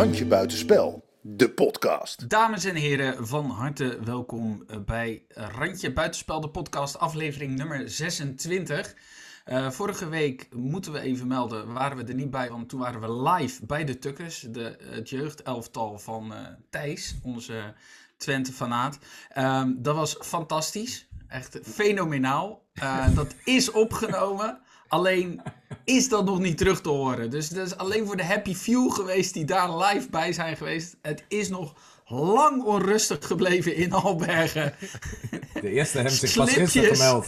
Randje Buitenspel, de podcast. Dames en heren, van harte welkom eh, bij Randje Buitenspel, de podcast, aflevering nummer 26. Uh, vorige week moeten we even melden, waren we er niet bij, want toen waren we live bij de Tukkers, de, het jeugdelftal van uh, Thijs, onze Twente-fanaat. Um, dat was fantastisch, echt fenomenaal. Uh, dat is opgenomen. Alleen is dat nog niet terug te horen. Dus dat is alleen voor de happy few geweest die daar live bij zijn geweest. Het is nog lang onrustig gebleven in Albergen. De eerste hebben zich pas gisteren gemeld.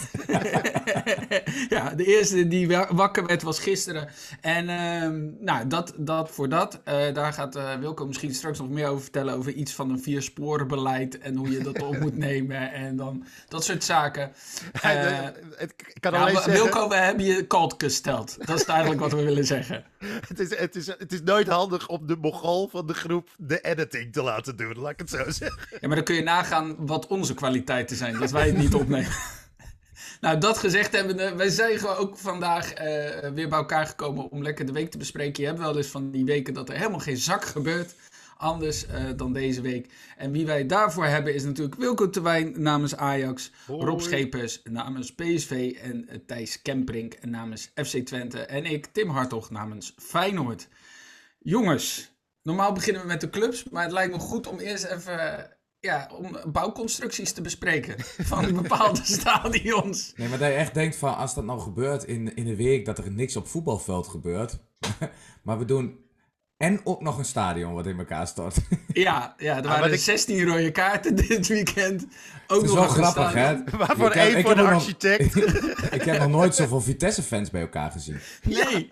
ja, de eerste die wakker werd was gisteren. En uh, nou, dat, dat voor dat. Uh, daar gaat uh, Wilco misschien straks nog meer over vertellen. Over iets van een viersporenbeleid. En hoe je dat op moet nemen. En dan dat soort zaken. Uh, het kan ja, zeggen... Wilco, we hebben je kalt gesteld. Dat is eigenlijk wat we willen zeggen. Het is, het, is, het is nooit handig om de mogol van de groep de editing te laten doen laat ik het zo zeggen. Ja, maar dan kun je nagaan wat onze kwaliteiten zijn, dat wij het niet opnemen. nou, dat gezegd hebben, wij zijn gewoon ook vandaag uh, weer bij elkaar gekomen om lekker de week te bespreken. Je hebt wel eens van die weken dat er helemaal geen zak gebeurt. Anders uh, dan deze week. En wie wij daarvoor hebben is natuurlijk Wilco Terwijn namens Ajax. Hoi. Rob Schepers namens PSV. En uh, Thijs Kemprink namens FC Twente. En ik, Tim Hartog, namens Feyenoord. Jongens, Normaal beginnen we met de clubs, maar het lijkt me goed om eerst even ja, om bouwconstructies te bespreken van bepaalde stadions. Nee, maar dat je echt denkt van als dat nou gebeurt in, in de week dat er niks op voetbalveld gebeurt, maar we doen en ook nog een stadion wat in elkaar stort. Ja, ja er waren ik... 16 rode kaarten dit weekend. Ook is wel grappig, hè? Waarvoor één voor de architect. ik heb nog nooit zoveel Vitesse-fans bij elkaar gezien. Nee.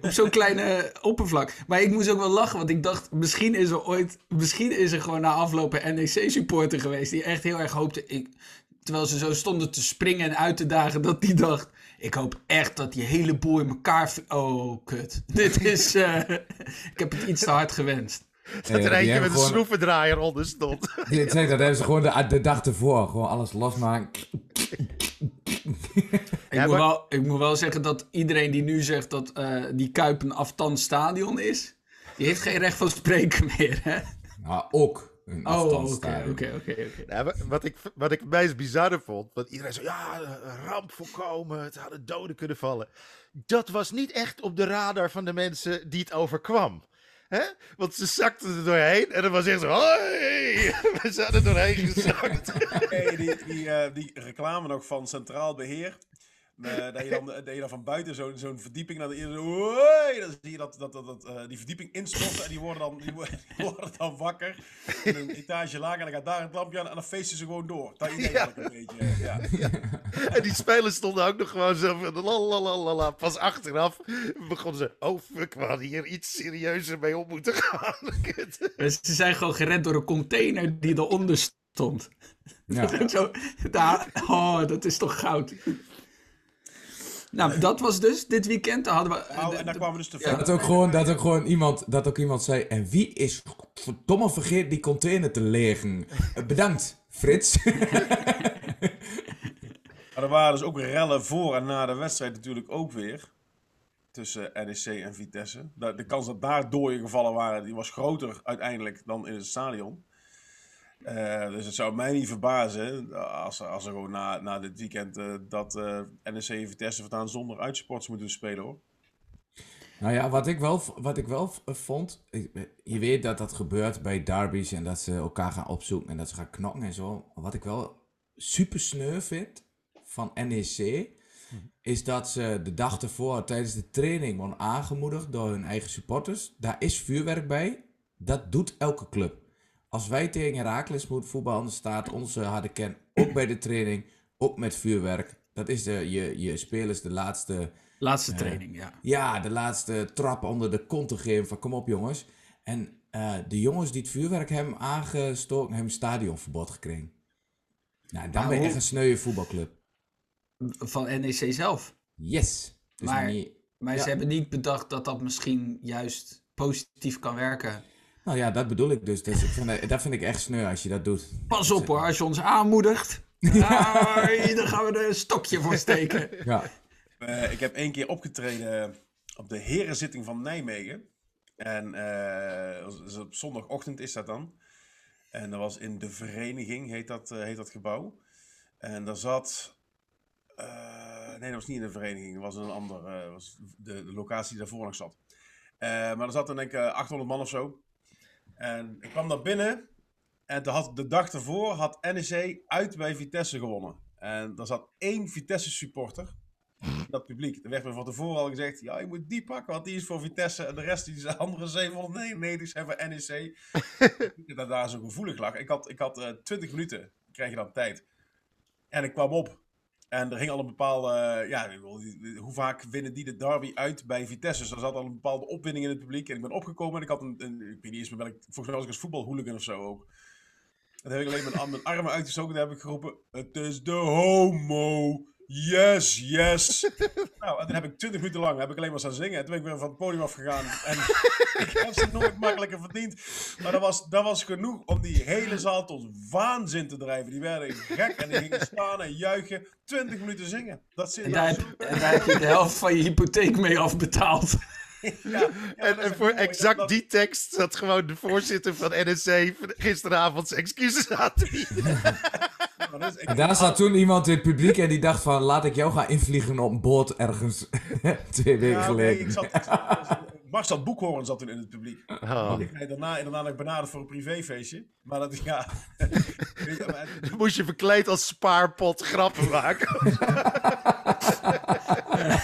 op zo'n kleine oppervlak. Maar ik moest ook wel lachen, want ik dacht, misschien is er ooit, misschien is er gewoon na aflopen NEC-supporter geweest die echt heel erg hoopte, ik, terwijl ze zo stonden te springen en uit te dagen, dat die dacht, ik hoop echt dat die hele boel in elkaar... Oh, kut. Dit is... Uh, ik heb het iets te hard gewenst. Dat nee, er eentje met een schroevendraaier onder stond. Nee, dat hebben ze gewoon de, de dag ervoor. Gewoon alles losmaken. ik, moet wel, ik moet wel zeggen dat iedereen die nu zegt dat uh, die Kuip een afstand stadion is, die heeft geen recht van spreken meer, hè? Nou, ook een oh, oké, oké, oké. Wat ik, wat ik het meest bizarre vond, want iedereen zei, ja, een ramp voorkomen, het hadden doden kunnen vallen. Dat was niet echt op de radar van de mensen die het overkwam. Hè? Want ze zakten er doorheen en dan was echt zo, hoi, we zijn er doorheen gezakt. Hey, die, die, uh, die reclame nog van Centraal Beheer, uh, dat, je dan, dat je dan van buiten zo'n zo'n verdieping, dan, dan, dan zie je dat, dat, dat, dat uh, die verdieping instorten en die worden dan, die worden, die worden dan wakker. In een etage lager en dan gaat daar een lampje aan en dan feesten ze gewoon door. Dat idee ja. een beetje. Ja. ja. En die spelers stonden ook nog gewoon zo van lalalala. Pas achteraf begonnen ze, oh fuck, we hadden hier iets serieuzer mee op moeten gaan. ze zijn gewoon gered door een container die eronder stond. Ja. zo, daar, oh, dat is toch goud. Nou, dat was dus dit weekend. Daar hadden we, oh, en daar kwamen we dus te ja, dat, ook gewoon, dat, ook gewoon iemand, dat ook iemand zei... En wie is verdomme vergeet die container te legen? Eh, bedankt, Frits. maar er waren dus ook rellen voor en na de wedstrijd natuurlijk ook weer. Tussen NEC en Vitesse. De, de kans dat daar dooien gevallen waren, die was groter uiteindelijk dan in het stadion. Uh, dus het zou mij niet verbazen als, als er gewoon na, na dit weekend uh, dat uh, NEC en Vitesse voortaan zonder uitsports moeten spelen hoor. Nou ja, wat ik wel, wat ik wel vond, je weet dat dat gebeurt bij derbies en dat ze elkaar gaan opzoeken en dat ze gaan knokken en zo. Wat ik wel super sneu vind van NEC, is dat ze de dag ervoor tijdens de training worden aangemoedigd door hun eigen supporters. Daar is vuurwerk bij. Dat doet elke club. Als wij tegen Herakles moeten voetballen, staat onze harde kern ook bij de training, ook met vuurwerk. Dat is de, je, je spelers de laatste... Laatste uh, training, ja. Ja, de laatste trap onder de kont te geven van kom op jongens. En uh, de jongens die het vuurwerk hebben aangestoken, hebben stadionverbod gekregen. Nou, dan maar ben je echt een sneuwe voetbalclub. Van NEC zelf? Yes. Dus maar niet, maar ja. ze hebben niet bedacht dat dat misschien juist positief kan werken nou ja, dat bedoel ik dus. dus ik vind, dat vind ik echt sneu als je dat doet. Pas op hoor, als je ons aanmoedigt. Ja. dan gaan we er een stokje voor steken. Ja. Uh, ik heb één keer opgetreden op de herenzitting van Nijmegen. En eh, is op zondagochtend is dat dan. En dat was in de vereniging, heet dat, eh, heet dat gebouw. En daar zat... eh, nee, dat was niet in de vereniging. Dat was een ander... eh, was de, de locatie die daarvoor nog zat. Eh, maar er zat dan denk ik eh, 800 man of zo. En ik kwam daar binnen. En had, de dag ervoor had NEC uit bij Vitesse gewonnen. En daar zat één Vitesse supporter in dat publiek. Er werd me van tevoren al gezegd, ja, je moet die pakken, want die is voor Vitesse. En de rest, die zijn andere 799 zijn voor NEC. dat daar zo gevoelig lag. Ik had, ik had eh 20 minuten, krijg je dan tijd. En ik kwam op. En er ging al een bepaalde, eh, ja, ik hoe vaak winnen die de derby uit bij Vitesse? Dus er zat al een bepaalde opwinding in het publiek. En ik ben opgekomen en ik had een, ik weet niet eens meer welk, volgens mij was ik als voetbalhooligan of zo ook. En toen heb ik alleen mijn, mijn armen uitgestoken en heb ik geroepen, het is de homo. Yes, yes. nou, en toen heb ik 20 minuten lang heb ik alleen maar staan zingen. En toen ben ik weer van het podium afgegaan. En ik heb ze nooit makkelijker verdiend. Maar dat was, dat was genoeg om die hele zaal tot waanzin te drijven. Die werden gek en die gingen staan en juichen. 20 minuten zingen. Dat zit En daar, heb, en daar heb je de helft van je hypotheek mee afbetaald. Ja, ja, En, en voor mooi. exact Dat- die tekst zat gewoon de voorzitter van NSC gisteravond zijn excuses aan te bieden. Is- ik- En daar zat toen iemand in het publiek en die dacht van, laat ik jou gaan invliegen op een boot ergens twee weken Ja, nee, geleden. ik zat, ik zat- Marcel Boekhoorn zat toen in het publiek. Oh. Ik kreeg daarna inderdaad nog benaderd voor een privéfeestje. Maar dat, ja... Moest je verkleed als spaarpot grappen maken.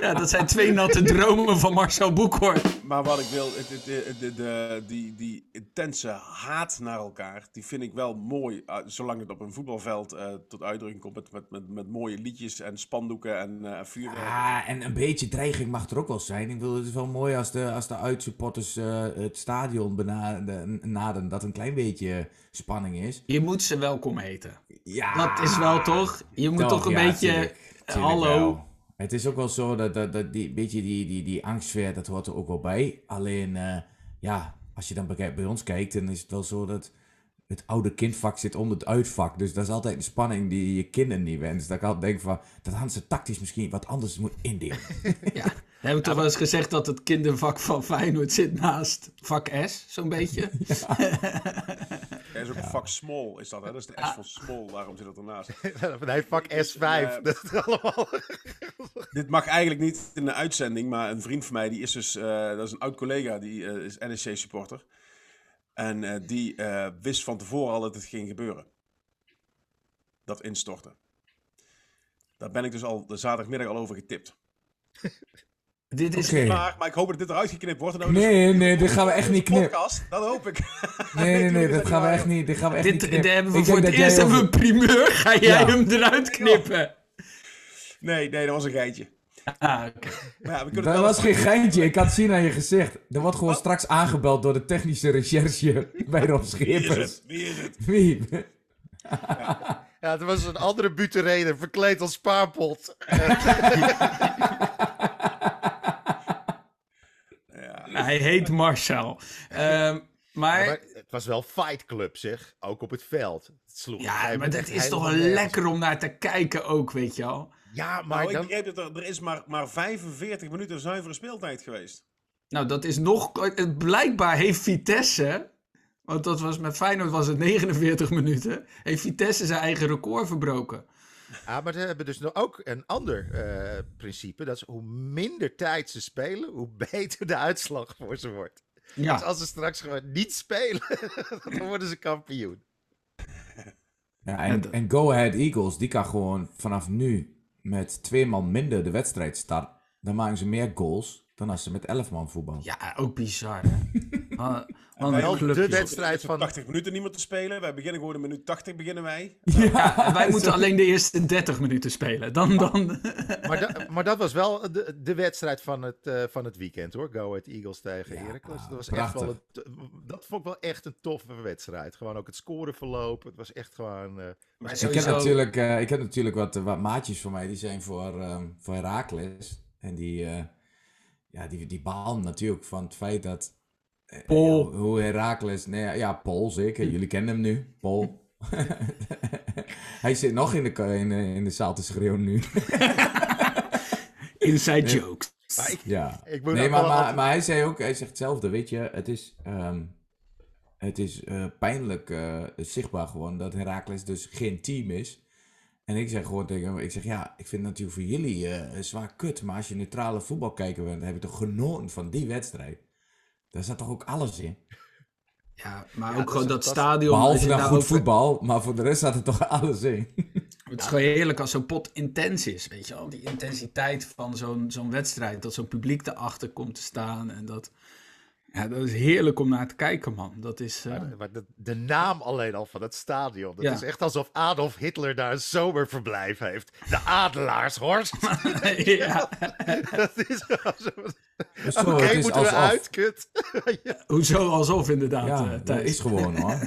Ja, dat zijn twee natte dromen van Marcel Boekhoorn. Maar wat ik wil, het, het, de, de, de- die, die intense haat naar elkaar, die vind ik wel mooi. uh, zolang het op een voetbalveld eh, tot uitdrukking komt met, met, met, met mooie liedjes en spandoeken en eh vuurwerk. Ah, en een beetje dreiging mag er ook wel zijn. Ik bedoel, het is wel mooi als de, als de uitsupporters eh, het stadion benaden, naden, dat een klein beetje spanning is. Je moet ze welkom heten. Ja, Dat is wel toch? Je moet toch, een ja, beetje... tuurlijk hallo. wel. Het is ook wel zo dat, dat, dat die, beetje die, die, die angstsfeer, dat hoort er ook wel bij. Alleen, eh, ja, als je dan bij ons kijkt, dan is het wel zo dat het oude kindvak zit onder het uitvak. Dus dat is altijd een spanning die je kinderen niet wenst. Dat ik altijd denk van, dat hadden ze tactisch misschien wat anders moet indelen. Ja, we hebben toch wel eens gezegd dat het kindervak van Feyenoord zit naast vak S, zo'n beetje. Er is ook een vak small, is dat hè? Dat is de S van small, daarom zit dat ernaast. Nee, vak S5. Ja. Dat is allemaal. Dit mag eigenlijk niet in de uitzending, maar een vriend van mij, die is dus, eh, dat is een oud collega, die eh, is NEC supporter. En eh, die eh, wist van tevoren al dat het ging gebeuren. Dat instorten. Daar ben ik dus al de zaterdagmiddag al over getipt. Dit is... Oké. Maar, maar ik hoop dat dit eruit geknipt wordt. En Nee, dus- nee, dit gaan we echt niet knippen. Podcast, dat hoop ik. Nee, nee, nee, dat gaan we echt niet, dit gaan we echt Dit, niet dit hebben we Ik voor het eerst hebben we over- een primeur. Ga jij Ja. hem eruit knippen? Nee, nee, dat was een geitje. Ah, ja, we kunnen Dat wel was geen geintje, ik had het zien aan je gezicht. Er wordt gewoon straks aangebeld door de technische recherche bij Rob Wie is het? Wie is het? Wie? Ja, het was een andere butereder, verkleed als spaarpot. Ja. Hij heet Marcel. Ehm, maar, Maar het was wel Fight Club, zeg. Ook op het veld. Het sloeg ja, maar dat is toch wel lekker om naar te kijken ook, weet je wel. Ja, Maar maar ik dan... begreep dat er, er is maar, maar 45 minuten zuivere speeltijd geweest. Nou, dat is nog... Blijkbaar heeft Vitesse... Want dat was met Feyenoord was het 49 minuten. Heeft Vitesse zijn eigen record verbroken. Ah, maar ze hebben dus nog ook een ander eh, principe. Dat is hoe minder tijd ze spelen, hoe beter de uitslag voor ze wordt. Dus Ja, als ze straks gewoon niet spelen, dan worden ze kampioen. Ja, En en Go Ahead Eagles, die kan gewoon vanaf nu met twee man minder de wedstrijd starten. Dan maken ze meer goals dan als ze met elf man voetballen. ja ook bizar, hè. Clubje. de wedstrijd van van... 80 minuten niet meer te spelen. Wij beginnen gewoon in minuut 80 beginnen wij. Ja, wij moeten alleen de eerste 30 minuten spelen. Dan, dan... Maar, da- maar dat was wel de, de wedstrijd van het, eh, van het weekend hoor. Go Ahead Eagles tegen Ja, Heracles. Dat, was echt wel een, dat vond ik wel echt een toffe wedstrijd. Gewoon ook het scoreverloop. Het was echt gewoon... eh, Maar Ik heb natuurlijk, eh, ik heb natuurlijk wat, wat maatjes van mij, die zijn voor, ehm voor Herakles. En die, eh ja, die, die natuurlijk van het feit dat... Paul. ja, hoe Herakles... Nee, ja, Paul zeker. Jullie kennen hem nu. Paul. Hij zit nog in de, in, de- in de zaal te schreeuwen nu. Inside jokes. Maar ik, Ja. ik Nee, maar, maar, altijd- maar hij zei ook, hij zegt hetzelfde, weet je, het is, ehm, het is eh, pijnlijk eh, zichtbaar gewoon dat Heracles dus geen team is. En ik zeg gewoon tegen hem, ik zeg ja, ik vind het natuurlijk voor jullie eh, zwaar kut, maar als je neutrale voetbalkijker bent, dan heb je toch genoten van die wedstrijd. Daar zat toch ook alles in? Ja, maar Ja, ook dat gewoon dat stadion. Behalve dan goed daarover- voetbal, maar voor de rest zat er toch alles in. Het is gewoon heerlijk als zo'n pot intens is, weet je wel. Die intensiteit van zo'n zo'n wedstrijd. Dat zo'n publiek erachter komt te staan. En dat, ja, dat is heerlijk om naar te kijken, man. Dat is... eh, Maar de, de naam alleen al van het stadion. Dat Ja. is echt alsof Adolf Hitler daar een zomerverblijf heeft. De Adelaarshorst. ja. dat is. Dus zo, Oké, het is moeten we alsof. uit, kut. Hoezo alsof inderdaad, Ja, eh, dat is gewoon hoor.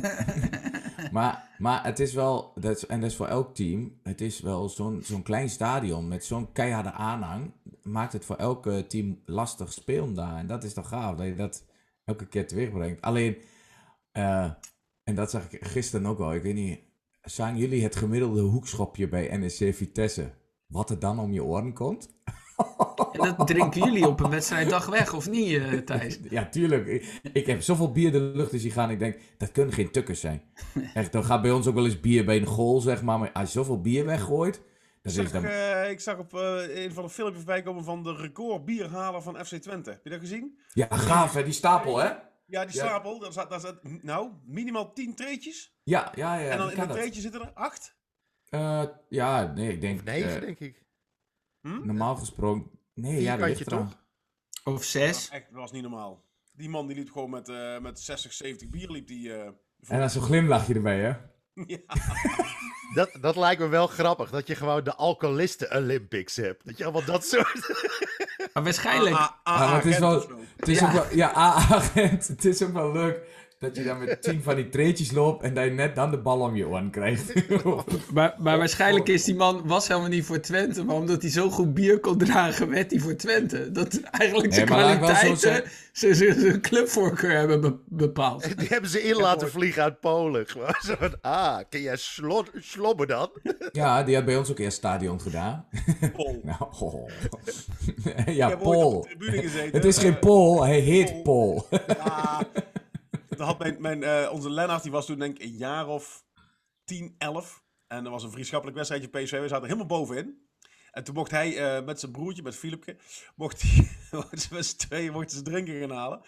maar, maar het is wel, dat is, en dat is voor elk team, het is wel zo'n zo'n klein stadion met zo'n keiharde aanhang, maakt het voor elk team lastig spelen daar. En dat is toch gaaf, dat je dat elke keer teweegbrengt. Alleen, eh, en dat zag ik gisteren ook wel, ik weet niet, zijn jullie het gemiddelde hoekschopje bij NSC Vitesse? Wat er dan om je oren komt? En dat drinken jullie op een wedstrijddag weg, of niet, eh, Thijs? Ja, tuurlijk. Ik, ik heb zoveel bier de lucht in zien gaan. Ik denk, dat kunnen geen tukkers zijn. Echt, dan gaat bij ons ook wel eens bier bij een goal, zeg maar. Maar als je zoveel bier weggooit, Ik is zag, dan... eh, ik zag op eh, een van de filmpjes voorbij komen van de record bierhaler van FC Twente. Heb je dat gezien? Ja, gaaf hè, die stapel hè? Ja, die Ja. stapel. Daar zat, daar zat nou, minimaal 10 treetjes. Ja, ja, ja. en dan in een treetje zitten er 8. Eh, ja, nee, ik denk... Negen, eh, denk ik. Hm? normaal gesproken... Nee, ja, dat ligt eraan. toch? Of zes. Echt, dat was niet normaal. Die man die liep gewoon met, eh, met 60, 70 bier liep die... eh, En dan zo'n glimlachje erbij hè? ja. Dat, dat lijkt me wel grappig. Dat je gewoon de alcoholisten Olympics hebt. Dat je allemaal dat soort... Maar waarschijnlijk... Ah, ah, maar het is wel- of zo. Het is Ja. ook wel... Ja, agent. Het is ook wel leuk dat je dan met tien van die treetjes loopt en dat je net dan de bal om je oren krijgt. Maar, maar waarschijnlijk is die man was helemaal niet voor Twente, maar omdat hij zo goed bier kon dragen, werd hij voor Twente. Dat eigenlijk zijn Nee, kwaliteiten zijn- clubvoorkeur hebben be- bepaald. Die hebben ze in laten vliegen uit Polen. Gewoon zo van, ah, ken jij slo slobben dan? ja, die had bij ons ook eerst stadion gedaan. Pol. Nou, oh. Ja, gezeten. Het is geen Paul, hij heet Paul. Ja. Had mijn, mijn, eh, onze Lennart, die was toen denk ik een jaar of 10, 11. En er was een vriendschappelijk wedstrijdje PSV. We zaten helemaal bovenin. En toen mocht hij eh, met zijn broertje, met Philipke, mocht hij met z'n tweeën mochten ze drinken gaan halen.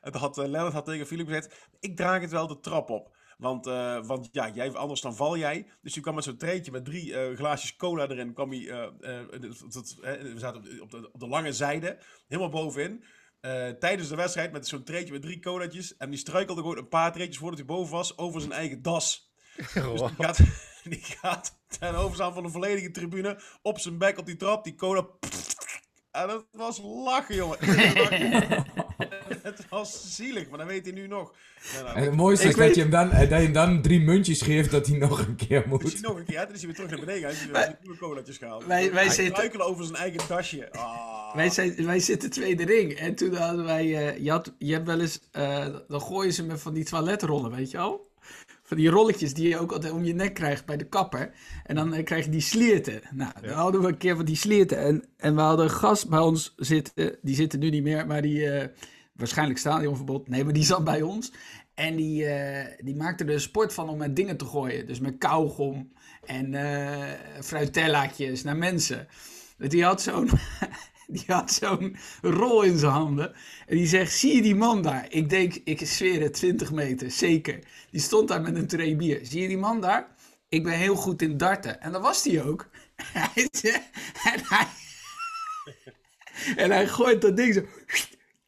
En toen had eh, Lennart had tegen Philip gezegd, ik draag het wel de trap op. Want, want ja, jij, anders dan val jij. Dus die kwam met zo'n treetje met drie eh, glaasjes cola erin. Kwam hij, we zaten op, de, op de lange zijde, helemaal bovenin. Eh, tijdens de wedstrijd met zo'n treetje met drie colaatjes. En die struikelde gewoon een paar treetjes voordat hij boven was over zijn eigen das. Dus die gaat, die gaat ten overstaan van de volledige tribune op zijn bek op die trap. Die cola. En dat was lachen, jongen. het was zielig, maar dat weet hij nu nog. Ja, nou, En het mooiste is dat, weet- je hem dan, dat je hem dan drie muntjes geeft dat hij nog een keer is moet. hij nog een keer, hè? dan is hij weer terug naar beneden. Hij heeft weer nieuwe colaatjes gehaald. wij- wij hij zitten- over zijn eigen dasje. Ah. Wij, zijn, wij zitten tweede ring. En toen hadden wij. eh, je, had, je hebt wel eens. eh, dan gooien ze met van die toiletrollen, weet je wel? Van die rolletjes die je ook altijd om je nek krijgt bij de kapper. En dan eh, krijg je die slierten. Nou, dan hadden we een keer van die slierten. En, en we hadden een gast bij ons zitten. Die zitten nu niet meer, maar die. eh, waarschijnlijk stadionverbod. Nee, maar die zat bij ons. En die, eh, die maakte er sport van om met dingen te gooien. Dus met kauwgom en eh fruitellaatjes naar mensen. Die had zo'n die had zo'n rol in zijn handen. En die zegt, zie je die man daar? Ik denk, ik zweer het, 20 meter, zeker. Die stond daar met een tray bier. Zie je die man daar? Ik ben heel goed in darten. En dat was hij ook. En, hij, en hij gooit dat ding zo...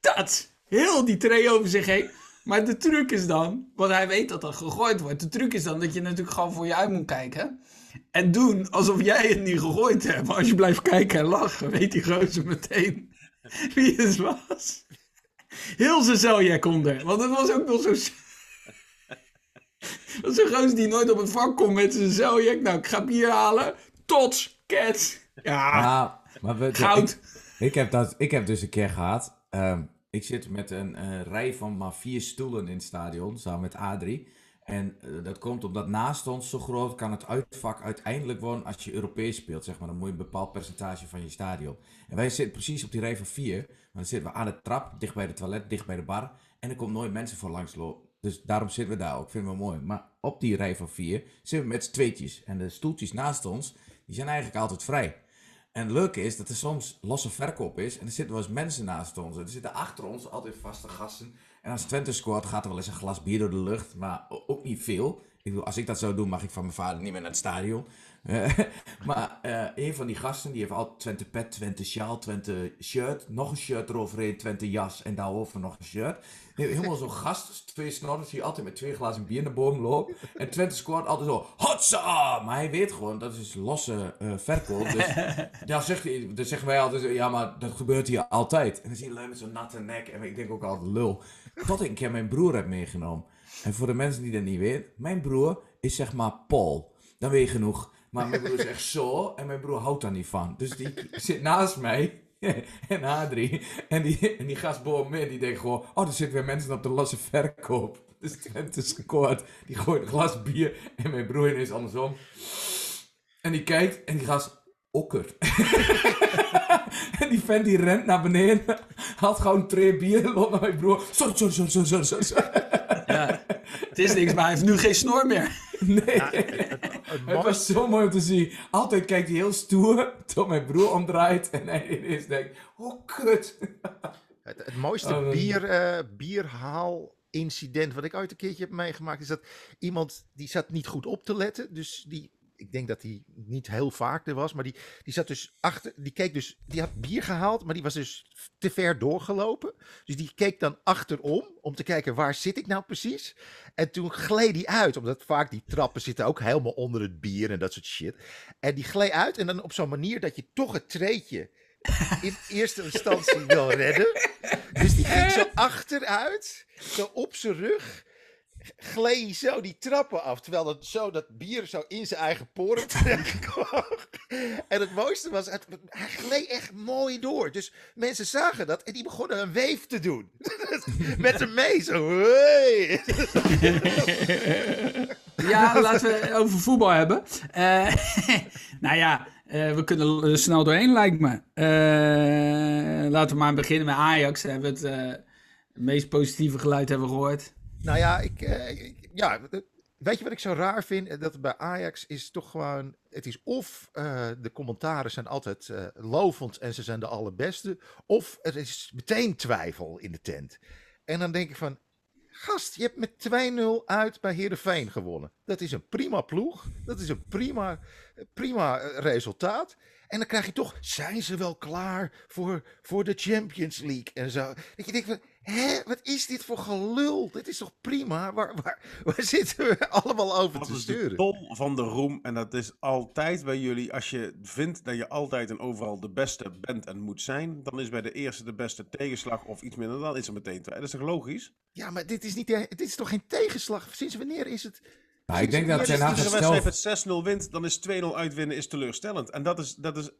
Dat! Heel die tray over zich heen. Maar de truc is dan, want hij weet dat er gegooid wordt. De truc is dan dat je natuurlijk gewoon voor je uit moet kijken. En doen alsof jij het niet gegooid hebt. Maar als je blijft kijken en lachen, weet die gozer meteen wie het was. Heel zijn zeljak onder. Want het was ook nog zo... Dat is een gozer die nooit op het vak komt met zijn zeljak. Nou, ik ga bier halen. Tots, cats. Ja, Ja, maar we, goud. Ik, ik, heb dat, ik heb dus een keer gehad. ehm, ik zit met een eh, rij van maar vier stoelen in het stadion, samen met Adrie. En eh, dat komt omdat naast ons zo groot kan het uitvak uiteindelijk worden als je Europees speelt, zeg maar. Dan moet je een bepaald percentage van je stadion. En wij zitten precies op die rij van vier. Dan zitten we aan de trap, dicht bij de toilet, dicht bij de bar. En er komt nooit mensen voor langs lopen. Dus daarom zitten we daar ook, vinden we mooi. Maar op die rij van vier zitten we met z'n tweetjes. En de stoeltjes naast ons, die zijn eigenlijk altijd vrij. En het leuke is dat er soms losse verkoop is. En er zitten wel eens mensen naast ons. Er zitten achter ons altijd vaste gasten. En als Twente scoort, gaat er wel eens een glas bier door de lucht. Maar ook niet veel. Ik als ik dat zou doen, mag ik van mijn vader niet meer naar het stadion. Maar eh, een van die gasten, die heeft altijd Twente pet, Twente sjaal, Twente shirt. Nog een shirt eroverheen, Twente jas en daarover nog een shirt. Nee, Helemaal zo'n gast, twee snorren, die altijd met twee glazen bier naar boven loopt. En Twente scoort altijd zo, hotsa! Maar hij weet gewoon, dat is losse eh, verkoop. Dus zegt dan zeggen wij altijd, ja, maar dat gebeurt hier altijd. En dan zie je lui met zo'n natte nek. En ik denk ook altijd, lul. Tot ik een keer mijn broer heb meegenomen. En voor de mensen die dat niet weten, mijn broer is zeg maar Paul. Dan weet je genoeg. Maar mijn broer is echt zo, en mijn broer houdt daar niet van. Dus die zit naast mij. En Adrie. En die, en die gast boven me, die denkt gewoon... Oh, er zitten weer mensen op de losse verkoop. Dus Twente is gekoord. Die gooit een glas bier. En mijn broer ineens andersom. En die kijkt en die gast... Okker. en die vent die rent naar beneden. Haalt gewoon twee bier. Loopt naar mijn broer. Sorry, sorry, sorry, sorry, sorry. Het is niks, maar hij heeft nu geen snor meer. Nee. Het was zo mooi om te zien. Altijd kijkt hij heel stoer. Tot mijn broer omdraait. En hij ineens denkt... Oh, kut. Het, het mooiste Oh, bier, eh, bierhaal-incident wat ik ooit een keertje heb meegemaakt, is dat iemand die zat niet goed op te letten. Dus die, ik denk dat hij niet heel vaak er was, maar die, die zat dus achter, die keek dus, die had bier gehaald, maar die was dus te ver doorgelopen. Dus die keek dan achterom om te kijken waar zit ik nou precies. En toen gleed hij uit, omdat vaak die trappen zitten ook helemaal onder het bier en dat soort shit. En die gleed uit en dan op zo'n manier dat je toch het treetje in eerste instantie wil redden. Dus die ging zo achteruit, zo op zijn rug, gleed hij zo die trappen af. Terwijl dat, zo dat bier zo in zijn eigen poren terecht kwam. En het mooiste was, het, hij gleed echt mooi door. Dus mensen zagen dat en die begonnen een weef te doen. Met hem mee, zo. Hey. Ja, laten we het over voetbal hebben. Eh, nou ja, eh, we kunnen er snel doorheen, lijkt me. Eh, laten we maar beginnen met Ajax. Hebben we het eh, meest positieve geluid hebben we gehoord. Nou ja, ik, eh, ja, eh, weet je wat ik zo raar vind? Eh, Dat bij Ajax is toch gewoon, het is of de commentaren zijn altijd eh, lovend en ze zijn de allerbeste, of er is meteen twijfel in de tent. En dan denk ik van, gast, je hebt met 2-0 uit bij Heerenveen gewonnen. Dat is een prima ploeg, dat is een prima, prima resultaat. En dan krijg je toch, zijn ze wel klaar voor, voor de Champions League en zo. Dat je denkt van, hè, wat is dit voor gelul? Dit is toch prima? Waar, waar, waar zitten we allemaal over Dat te is de sturen? tol van de roem. En dat is altijd bij jullie. Als je vindt dat je altijd en overal de beste bent en moet zijn. Dan is bij de eerste de beste tegenslag of iets minder. Dan is er meteen twee. Dat is toch logisch? Ja, maar dit is, niet, dit is toch geen tegenslag? Sinds wanneer is het... Nou, ik denk dat Als Ten je Hag het wedstrijd zelf... met 6-0 wint, dan is 2-0 uitwinnen is teleurstellend. En dat is, dat is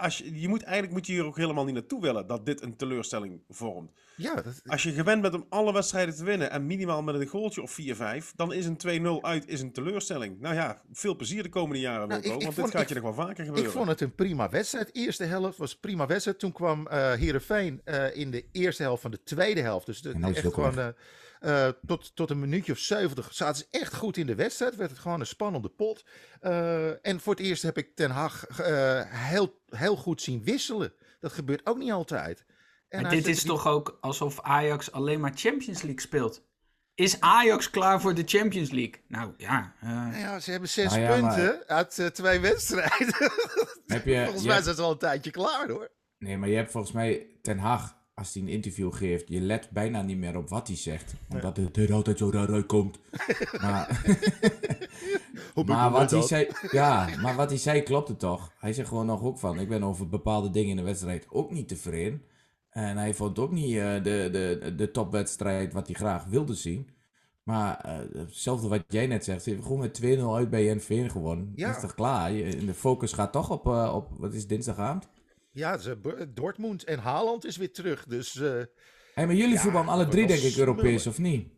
als je, je moet, eigenlijk moet je hier ook helemaal niet naartoe willen dat dit een teleurstelling vormt. Ja, dat, Als je gewend bent om alle wedstrijden te winnen en minimaal met een goaltje of 4-5, dan is een 2-0 uit is een teleurstelling. Nou ja, veel plezier de komende jaren, Nou, Wilco, ik- ik want vond- dit gaat ik- je nog wel vaker ik gebeuren. vond het een prima wedstrijd. Eerste helft was prima wedstrijd. Toen kwam eh Heerenveen eh, in de eerste helft van de tweede helft. Dus de, En is echt gewoon eh, tot, tot een minuutje of 70 zaten ze echt goed in de wedstrijd. Werd het gewoon een spannende pot. Eh, en voor het eerst heb ik Ten Hag eh, heel, heel goed zien wisselen. Dat gebeurt ook niet altijd. En Maar dit is die- toch ook alsof Ajax alleen maar Champions League speelt. Is Ajax klaar voor de Champions League? Nou ja, eh, Nou ja, ze hebben zes Nou ja, maar- punten uit twee wedstrijden. Heb je, Volgens je mij hebt- zijn ze al een tijdje klaar hoor. Nee, maar je hebt volgens mij Ten Hag, als hij een interview geeft, je let bijna niet meer op wat hij zegt. Omdat het er altijd zo raar uitkomt. maar maar wat, hij zei, ja, maar wat hij zei klopte toch. Hij zegt gewoon nog ook van, ik ben over bepaalde dingen in de wedstrijd ook niet tevreden. En hij vond ook niet eh, de, de, de topwedstrijd wat hij graag wilde zien. Maar eh, hetzelfde wat jij net zegt, ze hebben gewoon met 2-0 uit bij NV gewonnen. Ja. Dat is toch klaar? Je- De focus gaat toch op, eh, op wat is dinsdagavond? Ja, ze, hebben- Dortmund en Haaland is weer terug. Dus eh, Hey, maar jullie Ja, voetballen alle drie denk ik Europees, smullen. of niet?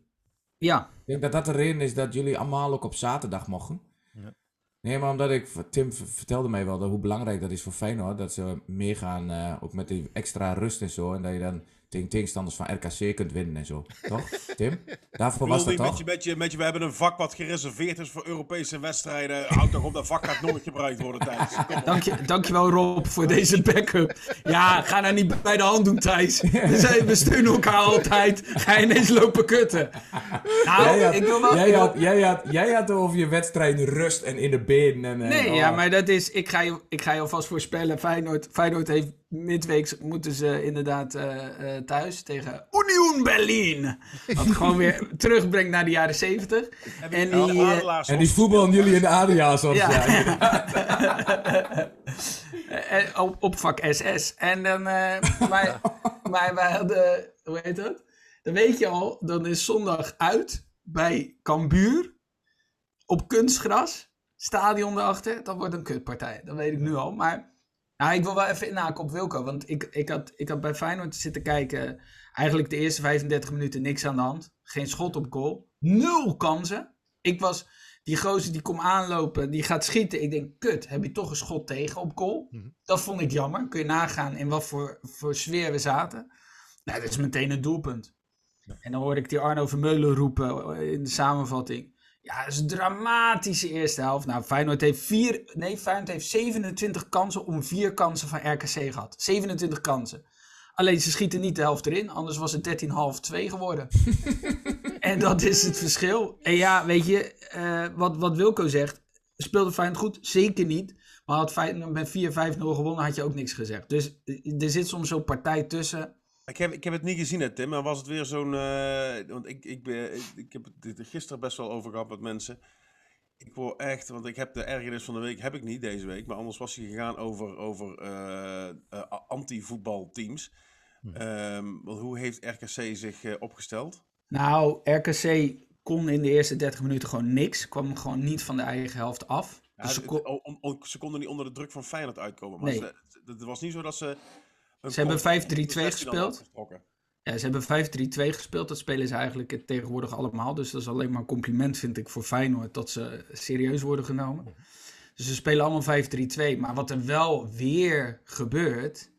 Ja, Ik denk dat dat de reden is dat jullie allemaal ook op zaterdag mochten. Ja. Nee, maar omdat ik... Tim vertelde mij wel dat hoe belangrijk dat is voor Feyenoord. Dat ze meegaan, eh, ook met die extra rust en zo. En dat je dan tegen tegenstanders van RKC kunt winnen en zo. Toch, Tim? Daarvoor was dat toch? met je, met je, met je, we hebben een vak wat gereserveerd is voor Europese wedstrijden. Houd toch op, dat vak gaat nooit gebruikt worden op. dank je, dankjewel Rob voor deze backup. Ja, ga nou niet bij de hand doen, Thijs. We, zijn, we steunen elkaar altijd. Ga je ineens lopen kutten. Nou, Jij had, ik wil wel... jij, had, jij, had, jij had over je wedstrijd rust en in de benen. En, en, Nee, oh. ja, maar dat is. Ik ga je, ik ga je alvast voorspellen. Feyenoord, Feyenoord heeft midweeks moeten ze inderdaad eh, eh, thuis tegen Union Berlin. Wat gewoon weer terugbrengt naar de jaren zeventig. En Ja, die, eh, adelaars En die was- voetballen jullie in de ADA, zoals Ja. op, op vak SS. En dan. eh, maar, maar wij hadden. Hoe heet dat? Dan weet je al, dan is zondag uit bij Cambuur. Op kunstgras. Stadion erachter. Dat wordt een kutpartij. Dat weet ik nu al. Maar. Nou, ik wil wel even inhaken op Wilco. Want ik, ik, had, ik had bij Feyenoord zitten kijken. Eigenlijk de eerste 35 minuten niks aan de hand. Geen schot op goal. Nul kansen. Ik was die gozer die komt aanlopen, die gaat schieten. Ik denk, kut, heb je toch een schot tegen op goal? Mhm. Dat vond ik jammer. Kun je nagaan in wat voor, voor sfeer we zaten. Nou, dat is meteen een doelpunt. En dan hoorde ik die Arno Vermeulen roepen in de samenvatting. Ja, dat is een dramatische eerste helft. Nou, Feyenoord heeft, vier, nee, Feyenoord heeft 27 kansen om vier kansen van RKC gehad. 27 kansen. Alleen ze schieten niet de helft erin, anders was het 13,5-2 geworden. en dat is het verschil. En ja, weet je, eh, wat, wat Wilco zegt, speelde Feyenoord goed? Zeker niet. Maar had Feyenoord met 4-5-0 gewonnen, had je ook niks gezegd. Dus eh, er zit soms zo'n partij tussen. Ik heb, ik heb het niet gezien, hè, Tim. Maar was het weer zo'n. eh, want ik, ik, ben, ik, ik heb het er gisteren best wel over gehad met mensen. Ik word echt, want ik heb de ergernis van de week, heb ik niet deze week. Maar anders was hij gegaan over, over eh, eh, anti-voetbalteams. Ehm, want hoe heeft RKC zich opgesteld? Nou, RKC kon in de eerste 30 minuten gewoon niks. Kwam gewoon niet van de eigen helft af. Ja, Dus ze kon- konden niet onder de druk van Feyenoord uitkomen. Maar Nee. ze- het was niet zo dat ze... Ze hebben kont- 5-3-2 16 gespeeld. Ja, ze hebben 5-3-2 gespeeld. Dat spelen ze eigenlijk tegenwoordig allemaal. Dus dat is alleen maar een compliment, vind ik, voor Feyenoord. Dat ze serieus worden genomen. Dus ze spelen allemaal 5-3-2. Maar wat er wel weer gebeurt...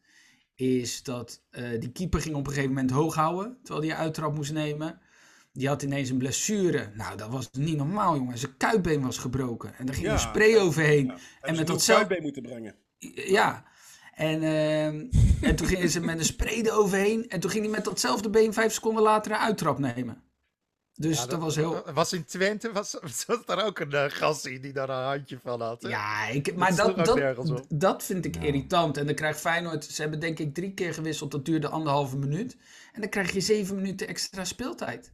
is dat eh, die keeper ging op een gegeven moment hoog houden... terwijl hij een uittrap moest nemen. Die had ineens een blessure. Nou, dat was niet normaal, jongen. Zijn kuitbeen was gebroken. En daar ging Ja, een spray overheen. Ja. En met ze een datzelfde... kuitbeen moeten brengen. Ja. En, ehm, en toen gingen ze met een spray eroverheen. En toen ging hij met datzelfde been vijf seconden later een uittrap nemen. Dus Ja, dat, was heel... Was in Twente, was, was er ook een uh, gassie die daar een handje van had. hè? Ja, ik, maar dat, dat, op. dat vind ik irritant. En dan krijgt Feyenoord... Ze hebben denk ik drie keer gewisseld. Dat duurde anderhalve minuut. En dan krijg je zeven minuten extra speeltijd.